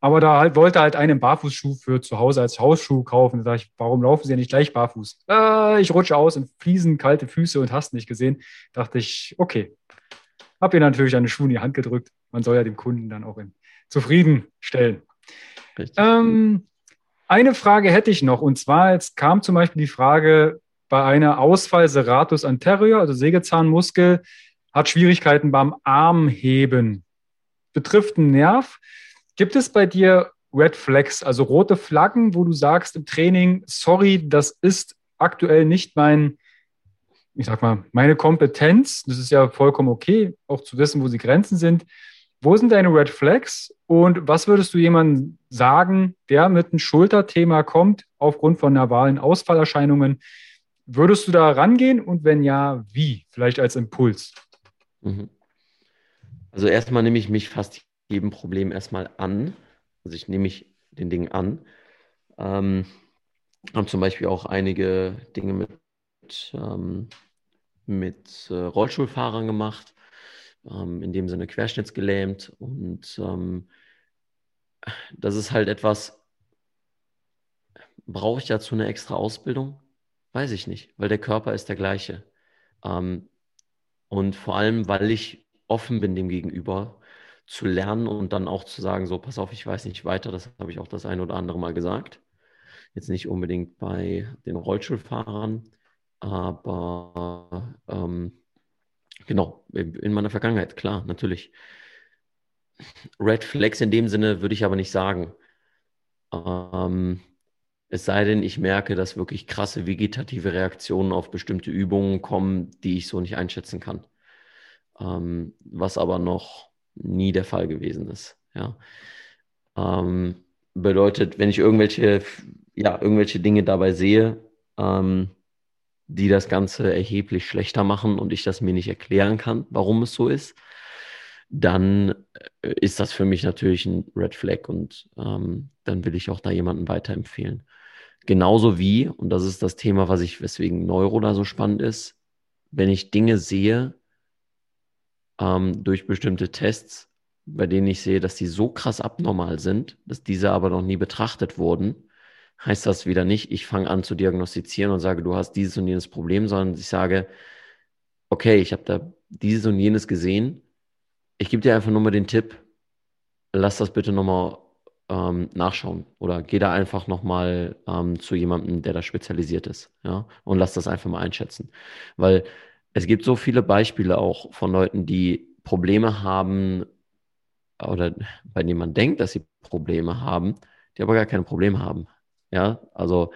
Aber da halt, wollte halt einen Barfußschuh für zu Hause als Hausschuh kaufen. Da sage ich, warum laufen Sie ja nicht gleich barfuß? Äh, ich rutsche aus in Fliesen, kalte Füße und hast nicht gesehen. Dachte ich, okay. Hab ihr natürlich einen Schuh in die Hand gedrückt. Man soll ja dem Kunden dann auch in zufriedenstellen. Ähm, eine Frage hätte ich noch. Und zwar, jetzt kam zum Beispiel die Frage bei einer Ausfall Serratus anterior, also Sägezahnmuskel, hat Schwierigkeiten beim Armheben. Betrifft einen Nerv. Gibt es bei dir Red Flags, also rote Flaggen, wo du sagst im Training, sorry, das ist aktuell nicht mein, ich sag mal, meine Kompetenz. Das ist ja vollkommen okay, auch zu wissen, wo die Grenzen sind. Wo sind deine Red Flags und was würdest du jemandem sagen, der mit einem Schulterthema kommt, aufgrund von nervalen Ausfallerscheinungen? Würdest du da rangehen und wenn ja, wie? Vielleicht als Impuls. Mhm. Also erstmal nehme ich mich fast jedem Problem erstmal an. Also ich nehme mich den Dingen an. Ähm, haben zum Beispiel auch einige Dinge mit, ähm, mit äh, Rollstuhlfahrern gemacht, ähm, in dem Sinne querschnittsgelähmt. Und ähm, das ist halt etwas, brauche ich dazu eine extra Ausbildung? Weiß ich nicht, weil der Körper ist der gleiche. Ähm, und vor allem, weil ich offen bin dem gegenüber, zu lernen und dann auch zu sagen, so, pass auf, ich weiß nicht weiter, das habe ich auch das ein oder andere Mal gesagt. Jetzt nicht unbedingt bei den Rollstuhlfahrern, aber ähm, genau, in meiner Vergangenheit, klar, natürlich. Red Flags in dem Sinne würde ich aber nicht sagen. Ähm, es sei denn, ich merke, dass wirklich krasse vegetative Reaktionen auf bestimmte Übungen kommen, die ich so nicht einschätzen kann. Ähm, was aber noch nie der Fall gewesen ist. Ja. Ähm, bedeutet, wenn ich irgendwelche, ja, irgendwelche Dinge dabei sehe, ähm, die das Ganze erheblich schlechter machen und ich das mir nicht erklären kann, warum es so ist, dann äh, ist das für mich natürlich ein Red Flag und ähm, dann will ich auch da jemanden weiterempfehlen. Genauso wie, und das ist das Thema, was ich, weswegen Neuro da so spannend ist, wenn ich Dinge sehe ähm, durch bestimmte Tests, bei denen ich sehe, dass die so krass abnormal sind, dass diese aber noch nie betrachtet wurden, heißt das wieder nicht, ich fange an zu diagnostizieren und sage, du hast dieses und jenes Problem, sondern ich sage, okay, ich habe da dieses und jenes gesehen. Ich gebe dir einfach nur mal den Tipp, lass das bitte nochmal ähm, nachschauen oder geh da einfach nochmal ähm, zu jemandem, der da spezialisiert ist, ja, und lass das einfach mal einschätzen. Weil es gibt so viele Beispiele auch von Leuten, die Probleme haben oder bei denen man denkt, dass sie Probleme haben, die aber gar keine Probleme haben. Ja, also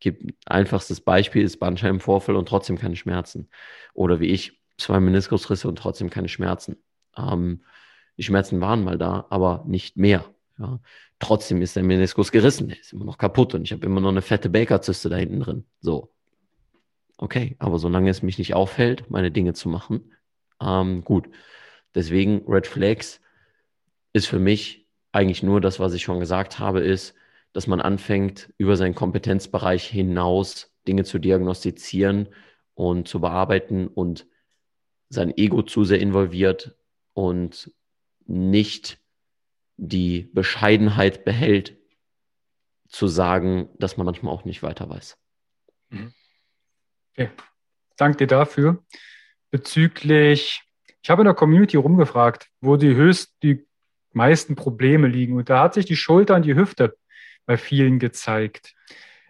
gibt einfachstes Beispiel ist Bandscheibenvorfall und trotzdem keine Schmerzen. Oder wie ich, zwei Meniskusrisse und trotzdem keine Schmerzen. Ähm, die Schmerzen waren mal da, aber nicht mehr. Ja. Trotzdem ist der Meniskus gerissen, der ist immer noch kaputt und ich habe immer noch eine fette Bakerzyste da hinten drin. So. Okay, aber solange es mich nicht auffällt, meine Dinge zu machen, ähm, gut. Deswegen Red Flags ist für mich eigentlich nur das, was ich schon gesagt habe, ist, dass man anfängt, über seinen Kompetenzbereich hinaus Dinge zu diagnostizieren und zu bearbeiten und sein Ego zu sehr involviert und nicht die Bescheidenheit behält, zu sagen, dass man manchmal auch nicht weiter weiß. Mhm. Okay. Danke dir dafür. Bezüglich, ich habe in der Community rumgefragt, wo die höchst die meisten Probleme liegen. Und da hat sich die Schulter und die Hüfte bei vielen gezeigt.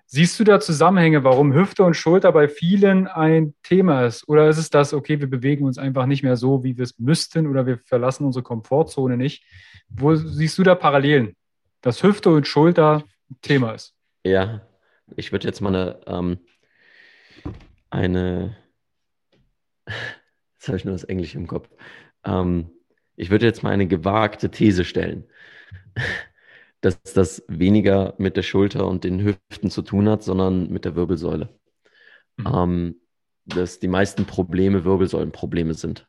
Siehst du da Zusammenhänge, warum Hüfte und Schulter bei vielen ein Thema ist? Oder ist es das, okay, wir bewegen uns einfach nicht mehr so, wie wir es müssten oder wir verlassen unsere Komfortzone nicht? Wo siehst du da Parallelen, dass Hüfte und Schulter ein Thema ist? Ja, ich würde jetzt mal eine, ähm, eine [laughs] jetzt habe ich nur das Englische im Kopf. Ähm, ich würde jetzt mal eine gewagte These stellen [laughs] dass das weniger mit der Schulter und den Hüften zu tun hat, sondern mit der Wirbelsäule. Mhm. Ähm, dass die meisten Probleme Wirbelsäulenprobleme sind.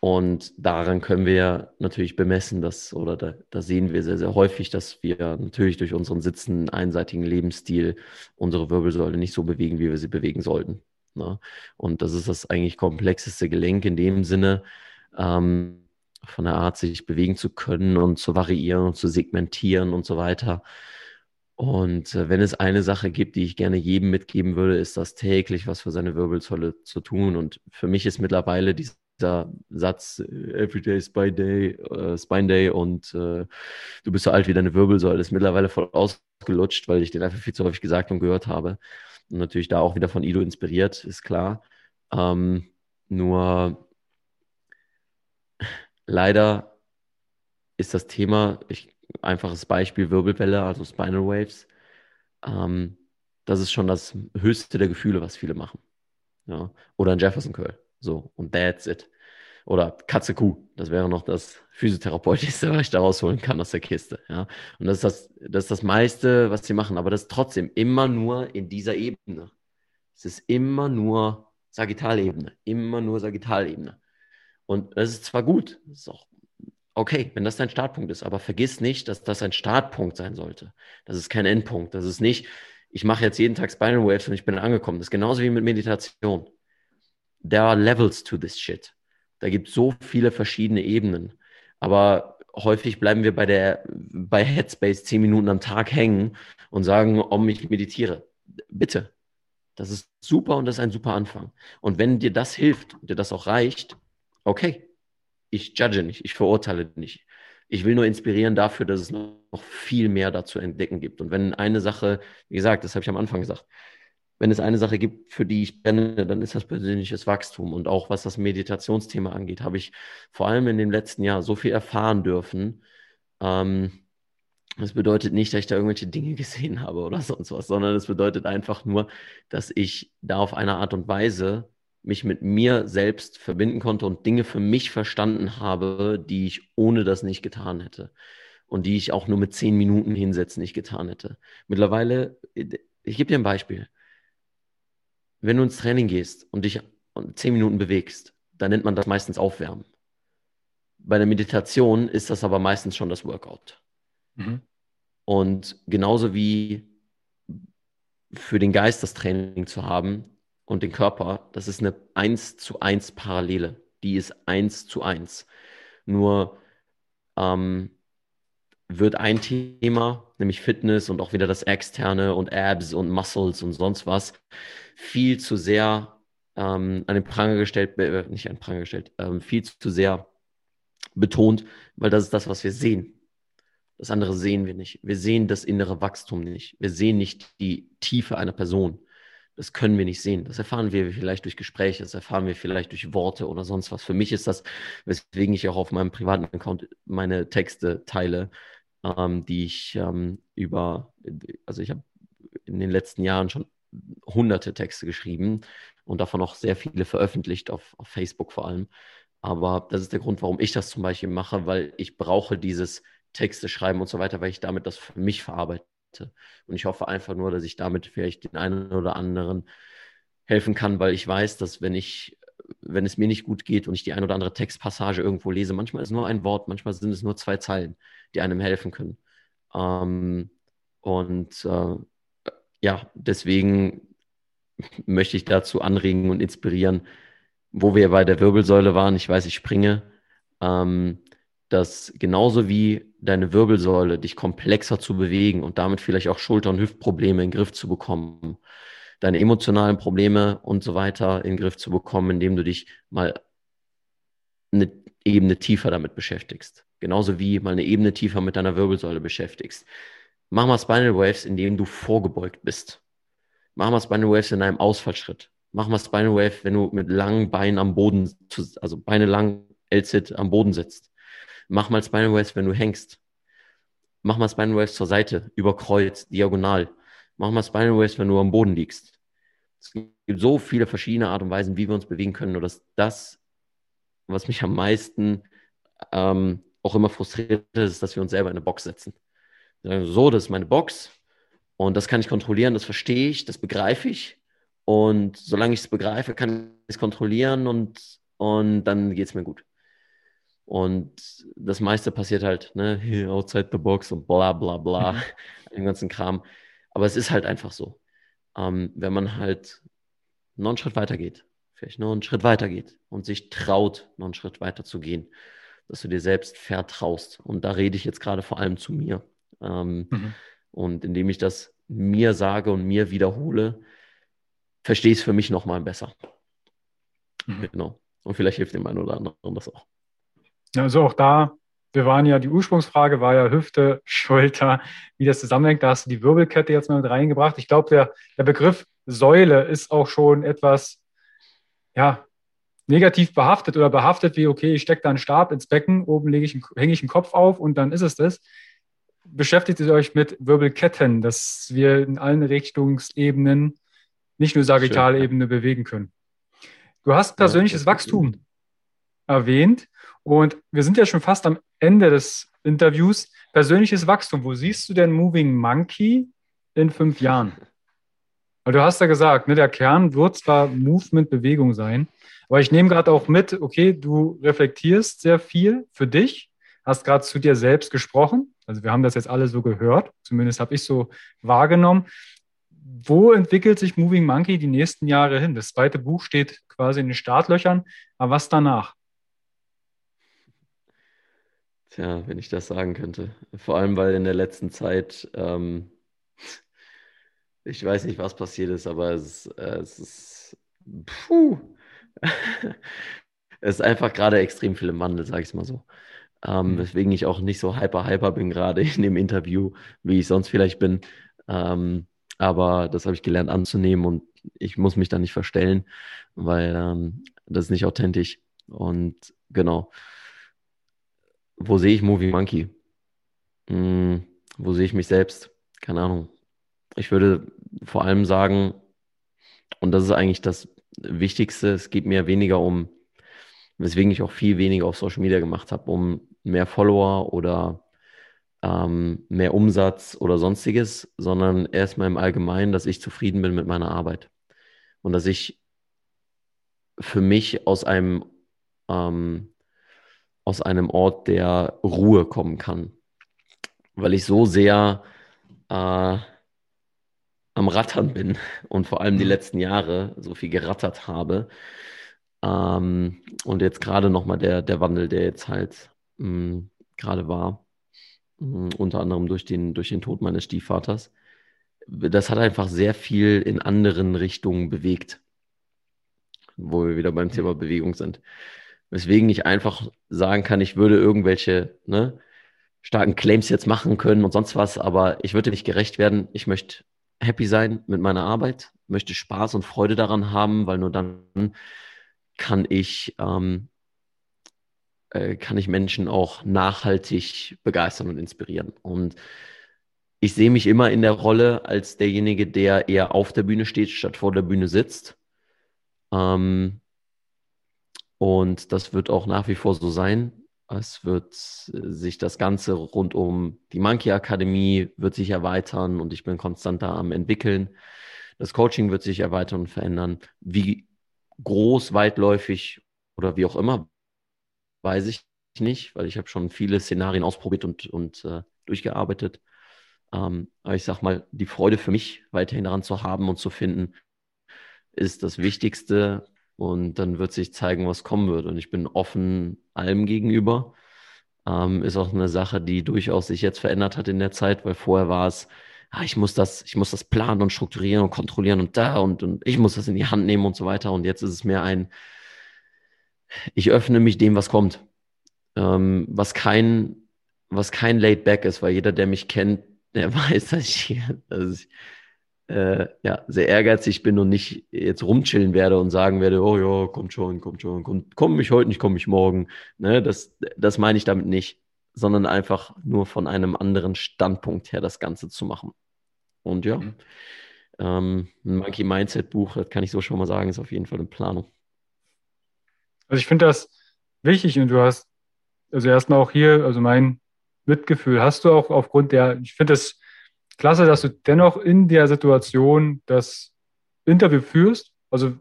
Und daran können wir natürlich bemessen, dass, oder da, da, sehen wir sehr, sehr häufig, dass wir natürlich durch unseren sitzenden, einseitigen Lebensstil unsere Wirbelsäule nicht so bewegen, wie wir sie bewegen sollten. Ne? Und das ist das eigentlich komplexeste Gelenk in dem Sinne, ähm, von der Art, sich bewegen zu können und zu variieren und zu segmentieren und so weiter. Und äh, wenn es eine Sache gibt, die ich gerne jedem mitgeben würde, ist das täglich was für seine Wirbelsäule zu tun. Und für mich ist mittlerweile dieser Satz äh, Every day Spine Day, äh, Spine Day und äh, du bist so alt wie deine Wirbelsäule, ist mittlerweile voll ausgelutscht, weil ich den einfach viel zu häufig gesagt und gehört habe. Und natürlich da auch wieder von Ido inspiriert, ist klar. Ähm, nur leider ist das Thema, ich, einfaches Beispiel Wirbelwelle, also Spinal Waves, ähm, das ist schon das höchste der Gefühle, was viele machen. Ja? Oder ein Jefferson Curl. So, und that's it. Oder Katze Kuh. Das wäre noch das Physiotherapeutischste, [laughs] was ich da rausholen kann aus der Kiste. Ja. Und das ist das, das ist das meiste, was sie machen. Aber das ist trotzdem immer nur in dieser Ebene. Es ist immer nur Sagittalebene. Immer nur Sagittalebene. Und das ist zwar gut, das ist auch okay, wenn das dein Startpunkt ist, aber vergiss nicht, dass das ein Startpunkt sein sollte. Das ist kein Endpunkt. Das ist nicht, ich mache jetzt jeden Tag Spinal Waves und ich bin angekommen. Das ist genauso wie mit Meditation. There are levels to this shit. Da gibt es so viele verschiedene Ebenen. Aber häufig bleiben wir bei der, bei Headspace zehn Minuten am Tag hängen und sagen, ob ich meditiere. Bitte. Das ist super und das ist ein super Anfang. Und wenn dir das hilft und dir das auch reicht, okay. Ich judge nicht, ich verurteile nicht. Ich will nur inspirieren dafür, dass es noch viel mehr dazu entdecken gibt. Und wenn eine Sache, wie gesagt, das habe ich am Anfang gesagt, wenn es eine Sache gibt, für die ich brenne, dann ist das persönliches Wachstum. Und auch was das Meditationsthema angeht, habe ich vor allem in dem letzten Jahr so viel erfahren dürfen. Ähm, das bedeutet nicht, dass ich da irgendwelche Dinge [laughs] gesehen habe oder sonst was, sondern es bedeutet einfach nur, dass ich da auf eine Art und Weise mich mit mir selbst verbinden konnte und Dinge für mich verstanden habe, die ich ohne das nicht getan hätte. Und die ich auch nur mit zehn Minuten hinsetzen nicht getan hätte. Mittlerweile, ich gebe dir ein Beispiel wenn du ins Training gehst und dich zehn Minuten bewegst, dann nennt man das meistens Aufwärmen. Bei der Meditation ist das aber meistens schon das Workout. Mhm. Und genauso wie für den Geist das Training zu haben und den Körper, das ist eine 1 zu 1 Parallele. Die ist 1 zu 1. Nur ähm, wird ein Thema, nämlich Fitness und auch wieder das Externe und Abs und Muscles und sonst was, viel zu sehr ähm, an den Pranger gestellt, äh, nicht an den Pranger gestellt, ähm, viel zu sehr betont, weil das ist das, was wir sehen. Das andere sehen wir nicht. Wir sehen das innere Wachstum nicht. Wir sehen nicht die Tiefe einer Person. Das können wir nicht sehen. Das erfahren wir vielleicht durch Gespräche, das erfahren wir vielleicht durch Worte oder sonst was. Für mich ist das, weswegen ich auch auf meinem privaten Account meine Texte teile, ähm, die ich ähm, über, also ich habe in den letzten Jahren schon hunderte Texte geschrieben und davon auch sehr viele veröffentlicht, auf, auf Facebook vor allem. Aber das ist der Grund, warum ich das zum Beispiel mache, weil ich brauche dieses Texte schreiben und so weiter, weil ich damit das für mich verarbeite. Und ich hoffe einfach nur, dass ich damit vielleicht den einen oder anderen helfen kann, weil ich weiß, dass wenn ich, wenn es mir nicht gut geht und ich die ein oder andere Textpassage irgendwo lese, manchmal ist es nur ein Wort, manchmal sind es nur zwei Zeilen, die einem helfen können. Ähm, und äh, ja, deswegen möchte ich dazu anregen und inspirieren, wo wir bei der Wirbelsäule waren. Ich weiß, ich springe. Ähm, dass genauso wie deine Wirbelsäule dich komplexer zu bewegen und damit vielleicht auch Schulter- und Hüftprobleme in den Griff zu bekommen, deine emotionalen Probleme und so weiter in den Griff zu bekommen, indem du dich mal eine Ebene tiefer damit beschäftigst. Genauso wie mal eine Ebene tiefer mit deiner Wirbelsäule beschäftigst. Mach mal Spinal Waves, indem du vorgebeugt bist. Mach mal Spinal Waves in einem Ausfallschritt. Mach mal Spinal Wave, wenn du mit langen Beinen am Boden, also Beine lang, L-Sit am Boden sitzt. Mach mal Spinal Waves, wenn du hängst. Mach mal Spinal Waves zur Seite, über Kreuz, diagonal. Mach mal Spinal Waves, wenn du am Boden liegst. Es gibt so viele verschiedene Art und Weisen, wie wir uns bewegen können. Nur dass das, was mich am meisten ähm, auch immer frustriert, ist, dass wir uns selber in eine Box setzen. So, das ist meine Box und das kann ich kontrollieren, das verstehe ich, das begreife ich. Und solange ich es begreife, kann ich es kontrollieren und, und dann geht es mir gut. Und das meiste passiert halt, ne, [laughs] outside the box und bla bla bla, mhm. [laughs] den ganzen Kram. Aber es ist halt einfach so. Ähm, wenn man halt noch einen Schritt weiter geht, vielleicht noch einen Schritt weiter geht und sich traut, noch einen Schritt weiter zu gehen, dass du dir selbst vertraust. Und da rede ich jetzt gerade vor allem zu mir. Ähm, mhm. Und indem ich das mir sage und mir wiederhole, verstehe ich es für mich nochmal besser. Mhm. Genau. Und vielleicht hilft dem einen oder anderen das auch. Also auch da, wir waren ja, die Ursprungsfrage war ja Hüfte, [laughs] Schulter, wie das zusammenhängt. Da hast du die Wirbelkette jetzt mal mit reingebracht. Ich glaube, der, der Begriff Säule ist auch schon etwas, ja, negativ behaftet oder behaftet wie, okay, ich stecke da einen Stab ins Becken, oben lege ich, hänge ich einen Kopf auf und dann ist es das. Beschäftigt euch mit Wirbelketten, dass wir in allen Richtungsebenen, nicht nur Sagittalebene, bewegen können. Du hast persönliches Wachstum erwähnt. Und wir sind ja schon fast am Ende des Interviews. Persönliches Wachstum. Wo siehst du denn Moving Monkey in fünf Jahren? Weil du hast ja gesagt, ne, der Kern wird zwar Movement, Bewegung sein, aber ich nehme gerade auch mit, okay, du reflektierst sehr viel für dich, hast gerade zu dir selbst gesprochen. Also wir haben das jetzt alle so gehört, zumindest habe ich so wahrgenommen. Wo entwickelt sich Moving Monkey die nächsten Jahre hin? Das zweite Buch steht quasi in den Startlöchern, aber was danach? Tja, wenn ich das sagen könnte. Vor allem, weil in der letzten Zeit, ähm, ich weiß nicht, was passiert ist, aber es, äh, es ist, puh, [laughs] es ist einfach gerade extrem viel im Wandel, sage ich es mal so. Ähm, mhm. weswegen ich auch nicht so hyper, hyper bin gerade in dem Interview, wie ich sonst vielleicht bin. Ähm, aber das habe ich gelernt anzunehmen und ich muss mich da nicht verstellen, weil ähm, das ist nicht authentisch. Und genau. Wo sehe ich Movie Monkey? Hm, wo sehe ich mich selbst? Keine Ahnung. Ich würde vor allem sagen, und das ist eigentlich das Wichtigste, es geht mir weniger um, weswegen ich auch viel weniger auf Social Media gemacht habe, um mehr Follower oder ähm, mehr Umsatz oder sonstiges, sondern erstmal im Allgemeinen, dass ich zufrieden bin mit meiner Arbeit und dass ich für mich aus einem ähm, aus einem Ort der Ruhe kommen kann, weil ich so sehr äh, am Rattern bin [laughs] und vor allem die mhm. letzten Jahre so viel gerattert habe. Ähm, und jetzt gerade nochmal der, der Wandel, der jetzt halt mm, gerade war, mh, unter anderem durch den, durch den Tod meines Stiefvaters, das hat einfach sehr viel in anderen Richtungen bewegt, wo wir wieder beim Thema Bewegung sind. Weswegen ich einfach sagen kann, ich würde irgendwelche ne, starken Claims jetzt machen können und sonst was, aber ich würde nicht gerecht werden. Ich möchte happy sein mit meiner Arbeit, möchte Spaß und Freude daran haben, weil nur dann kann ich, ähm, äh, kann ich Menschen auch nachhaltig begeistern und inspirieren. Und ich sehe mich immer in der Rolle als derjenige, der eher auf der Bühne steht, statt vor der Bühne sitzt. Ähm, und das wird auch nach wie vor so sein. Es wird äh, sich das Ganze rund um die Monkey Akademie wird sich erweitern und ich bin konstant da am entwickeln. Das Coaching wird sich erweitern und verändern. Wie groß, weitläufig oder wie auch immer, weiß ich nicht, weil ich habe schon viele Szenarien ausprobiert und, und äh, durchgearbeitet. Ähm, aber ich sag mal, die Freude für mich weiterhin daran zu haben und zu finden, ist das Wichtigste und dann wird sich zeigen, was kommen wird. Und ich bin offen allem gegenüber. Ähm, ist auch eine Sache, die durchaus sich jetzt verändert hat in der Zeit, weil vorher war es, ah, ich muss das, ich muss das planen und strukturieren und kontrollieren und da und, und ich muss das in die Hand nehmen und so weiter. Und jetzt ist es mehr ein, ich öffne mich dem, was kommt. Ähm, was kein, was kein Laid Back ist, weil jeder, der mich kennt, der [laughs] weiß, dass ich, dass ich äh, ja, sehr ehrgeizig bin und nicht jetzt rumchillen werde und sagen werde, oh ja, kommt schon, kommt schon, kommt, komm mich heute nicht, komm mich morgen. Ne, das, das meine ich damit nicht, sondern einfach nur von einem anderen Standpunkt her das Ganze zu machen. Und ja, mhm. ähm, ein Monkey Mindset Buch, das kann ich so schon mal sagen, ist auf jeden Fall in Planung. Also ich finde das wichtig und du hast, also erstmal auch hier, also mein Mitgefühl hast du auch aufgrund der, ich finde das klasse, dass du dennoch in der Situation das Interview führst. Also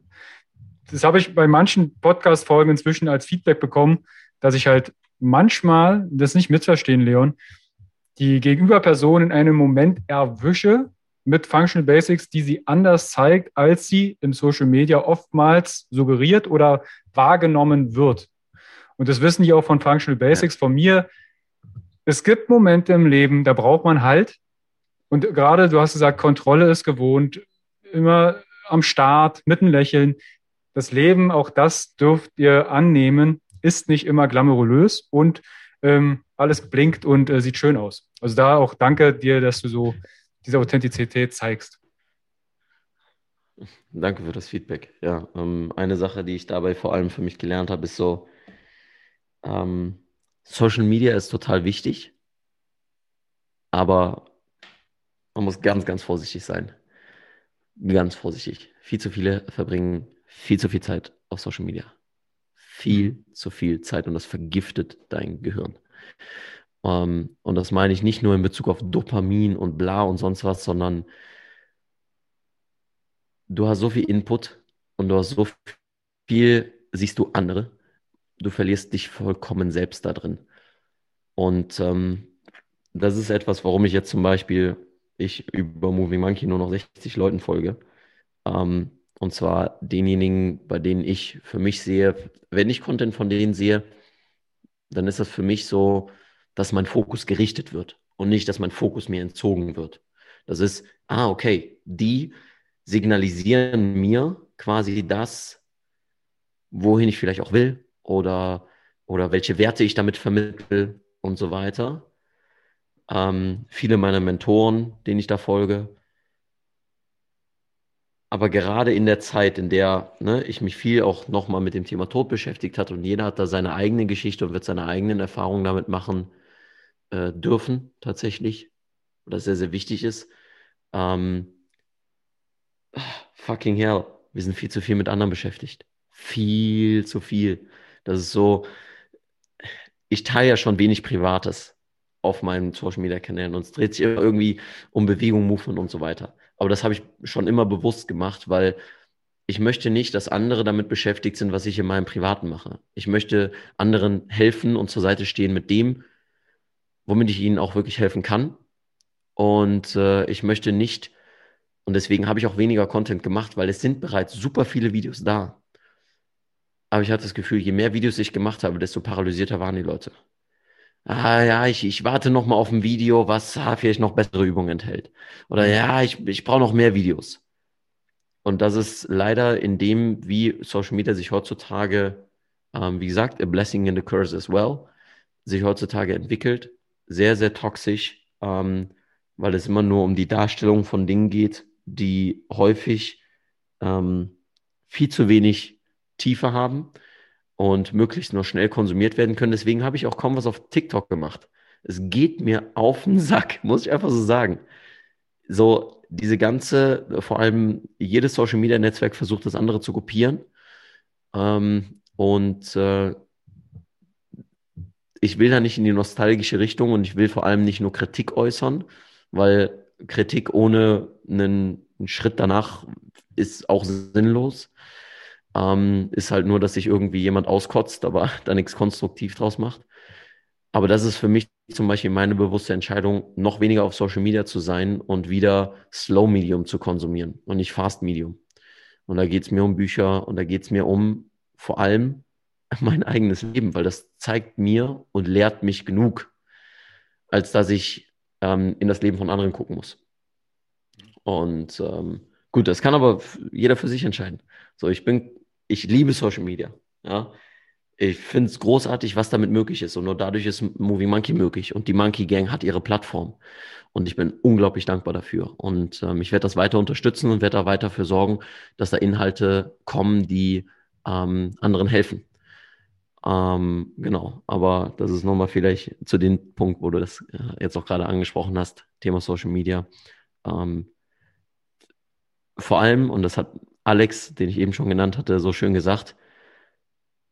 das habe ich bei manchen Podcast-Folgen inzwischen als Feedback bekommen, dass ich halt manchmal, das nicht missverstehen, Leon, die Gegenüberperson in einem Moment erwische mit Functional Basics, die sie anders zeigt, als sie im Social Media oftmals suggeriert oder wahrgenommen wird. Und das wissen die auch von Functional Basics, von mir. Es gibt Momente im Leben, da braucht man halt und gerade, du hast gesagt, Kontrolle ist gewohnt, immer am Start, mit einem Lächeln. Das Leben, auch das dürft ihr annehmen, ist nicht immer glamourös und ähm, alles blinkt und äh, sieht schön aus. Also da auch danke dir, dass du so diese Authentizität zeigst. Danke für das Feedback. Ja, ähm, eine Sache, die ich dabei vor allem für mich gelernt habe, ist so, ähm, Social Media ist total wichtig, aber man muss ganz, ganz vorsichtig sein. Ganz vorsichtig. Viel zu viele verbringen viel zu viel Zeit auf Social Media. Viel zu viel Zeit und das vergiftet dein Gehirn. Ähm, und das meine ich nicht nur in Bezug auf Dopamin und bla und sonst was, sondern du hast so viel Input und du hast so viel, siehst du andere. Du verlierst dich vollkommen selbst da drin. Und ähm, das ist etwas, warum ich jetzt zum Beispiel ich über Moving Monkey nur noch 60 Leuten folge. Ähm, und zwar denjenigen, bei denen ich für mich sehe, wenn ich Content von denen sehe, dann ist das für mich so, dass mein Fokus gerichtet wird und nicht, dass mein Fokus mir entzogen wird. Das ist, ah, okay, die signalisieren mir quasi das, wohin ich vielleicht auch will oder, oder welche Werte ich damit vermittle und so weiter. Ähm, viele meiner Mentoren, denen ich da folge. Aber gerade in der Zeit, in der ne, ich mich viel auch nochmal mit dem Thema Tod beschäftigt hat und jeder hat da seine eigene Geschichte und wird seine eigenen Erfahrungen damit machen äh, dürfen, tatsächlich, was sehr, sehr wichtig ist. Ähm, fucking hell, wir sind viel zu viel mit anderen beschäftigt. Viel zu viel. Das ist so, ich teile ja schon wenig Privates auf meinen Social Media Kanälen und es dreht sich immer irgendwie um Bewegung, Movement und so weiter. Aber das habe ich schon immer bewusst gemacht, weil ich möchte nicht, dass andere damit beschäftigt sind, was ich in meinem Privaten mache. Ich möchte anderen helfen und zur Seite stehen mit dem, womit ich ihnen auch wirklich helfen kann. Und äh, ich möchte nicht und deswegen habe ich auch weniger Content gemacht, weil es sind bereits super viele Videos da. Aber ich hatte das Gefühl, je mehr Videos ich gemacht habe, desto paralysierter waren die Leute. Ah ja, ich, ich warte noch mal auf ein Video, was ah, vielleicht noch bessere Übungen enthält. Oder ja, ich, ich brauche noch mehr Videos. Und das ist leider in dem, wie Social Media sich heutzutage, ähm, wie gesagt, a blessing in the curse as well, sich heutzutage entwickelt, sehr, sehr toxisch, ähm, weil es immer nur um die Darstellung von Dingen geht, die häufig ähm, viel zu wenig Tiefe haben und möglichst nur schnell konsumiert werden können. Deswegen habe ich auch kaum was auf TikTok gemacht. Es geht mir auf den Sack, [laughs] muss ich einfach so sagen. So, diese ganze, vor allem jedes Social Media Netzwerk versucht das andere zu kopieren. Ähm, und äh, ich will da nicht in die nostalgische Richtung und ich will vor allem nicht nur Kritik äußern, weil Kritik ohne einen, einen Schritt danach ist auch sinnlos. Ähm, ist halt nur, dass sich irgendwie jemand auskotzt, aber [laughs] da nichts konstruktiv draus macht. Aber das ist für mich zum Beispiel meine bewusste Entscheidung, noch weniger auf Social Media zu sein und wieder Slow Medium zu konsumieren und nicht Fast Medium. Und da geht es mir um Bücher und da geht es mir um vor allem [laughs] mein eigenes Leben, weil das zeigt mir und lehrt mich genug, als dass ich ähm, in das Leben von anderen gucken muss. Und ähm, gut, das kann aber jeder für sich entscheiden. So, ich bin, ich liebe Social Media. Ja. Ich finde es großartig, was damit möglich ist. Und nur dadurch ist Movie Monkey möglich. Und die Monkey Gang hat ihre Plattform. Und ich bin unglaublich dankbar dafür. Und ähm, ich werde das weiter unterstützen und werde da weiter dafür sorgen, dass da Inhalte kommen, die ähm, anderen helfen. Ähm, genau, aber das ist nochmal vielleicht zu dem Punkt, wo du das äh, jetzt auch gerade angesprochen hast, Thema Social Media. Ähm, vor allem, und das hat Alex, den ich eben schon genannt hatte, so schön gesagt,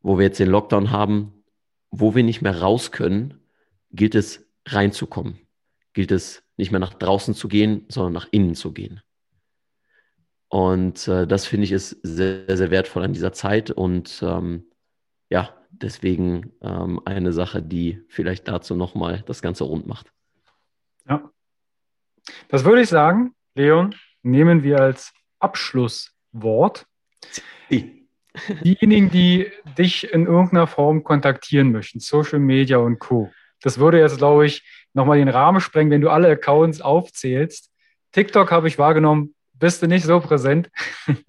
wo wir jetzt den Lockdown haben, wo wir nicht mehr raus können, gilt es reinzukommen. Gilt es nicht mehr nach draußen zu gehen, sondern nach innen zu gehen. Und äh, das finde ich ist sehr, sehr wertvoll an dieser Zeit. Und ähm, ja, deswegen ähm, eine Sache, die vielleicht dazu nochmal das Ganze rund macht. Ja. Das würde ich sagen, Leon, nehmen wir als Abschlusswort. Diejenigen, die dich in irgendeiner Form kontaktieren möchten, Social Media und Co. Das würde jetzt, glaube ich, nochmal den Rahmen sprengen, wenn du alle Accounts aufzählst. TikTok habe ich wahrgenommen, bist du nicht so präsent. [laughs]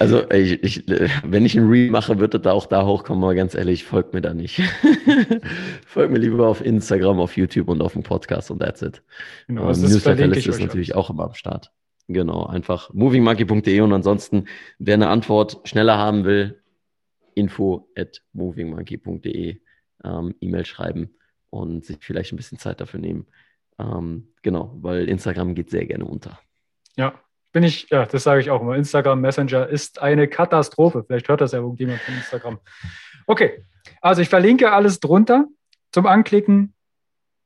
Also, ich, ich, wenn ich ein Reel mache, wird da auch da hochkommen, aber ganz ehrlich, folgt mir da nicht. [laughs] folgt mir lieber auf Instagram, auf YouTube und auf dem Podcast und that's it. Genau, das Newsletter ist natürlich auch immer am Start. Genau, einfach movingmonkey.de und ansonsten, wer eine Antwort schneller haben will, info at movingmonkey.de ähm, E-Mail schreiben und sich vielleicht ein bisschen Zeit dafür nehmen. Ähm, genau, weil Instagram geht sehr gerne unter. Ja, bin ich, ja, das sage ich auch immer. Instagram Messenger ist eine Katastrophe. Vielleicht hört das ja irgendjemand von Instagram. Okay, also ich verlinke alles drunter zum Anklicken.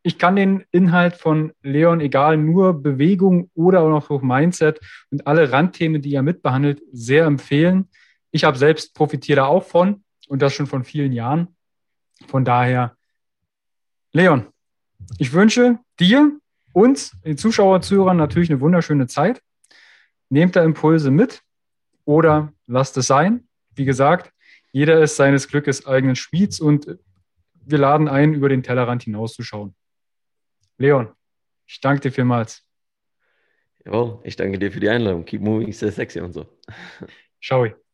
Ich kann den Inhalt von Leon, egal nur Bewegung oder auch noch Mindset und alle Randthemen, die er mitbehandelt, sehr empfehlen. Ich habe selbst profitiere da auch von und das schon von vielen Jahren. Von daher, Leon, ich wünsche dir, uns, den Zuschauer, Zuhörern natürlich eine wunderschöne Zeit. Nehmt da Impulse mit oder lasst es sein. Wie gesagt, jeder ist seines Glückes eigenen Schmieds und wir laden ein, über den Tellerrand hinauszuschauen. Leon, ich danke dir vielmals. Ja, ich danke dir für die Einladung. Keep moving, stay sexy und so. Ciao.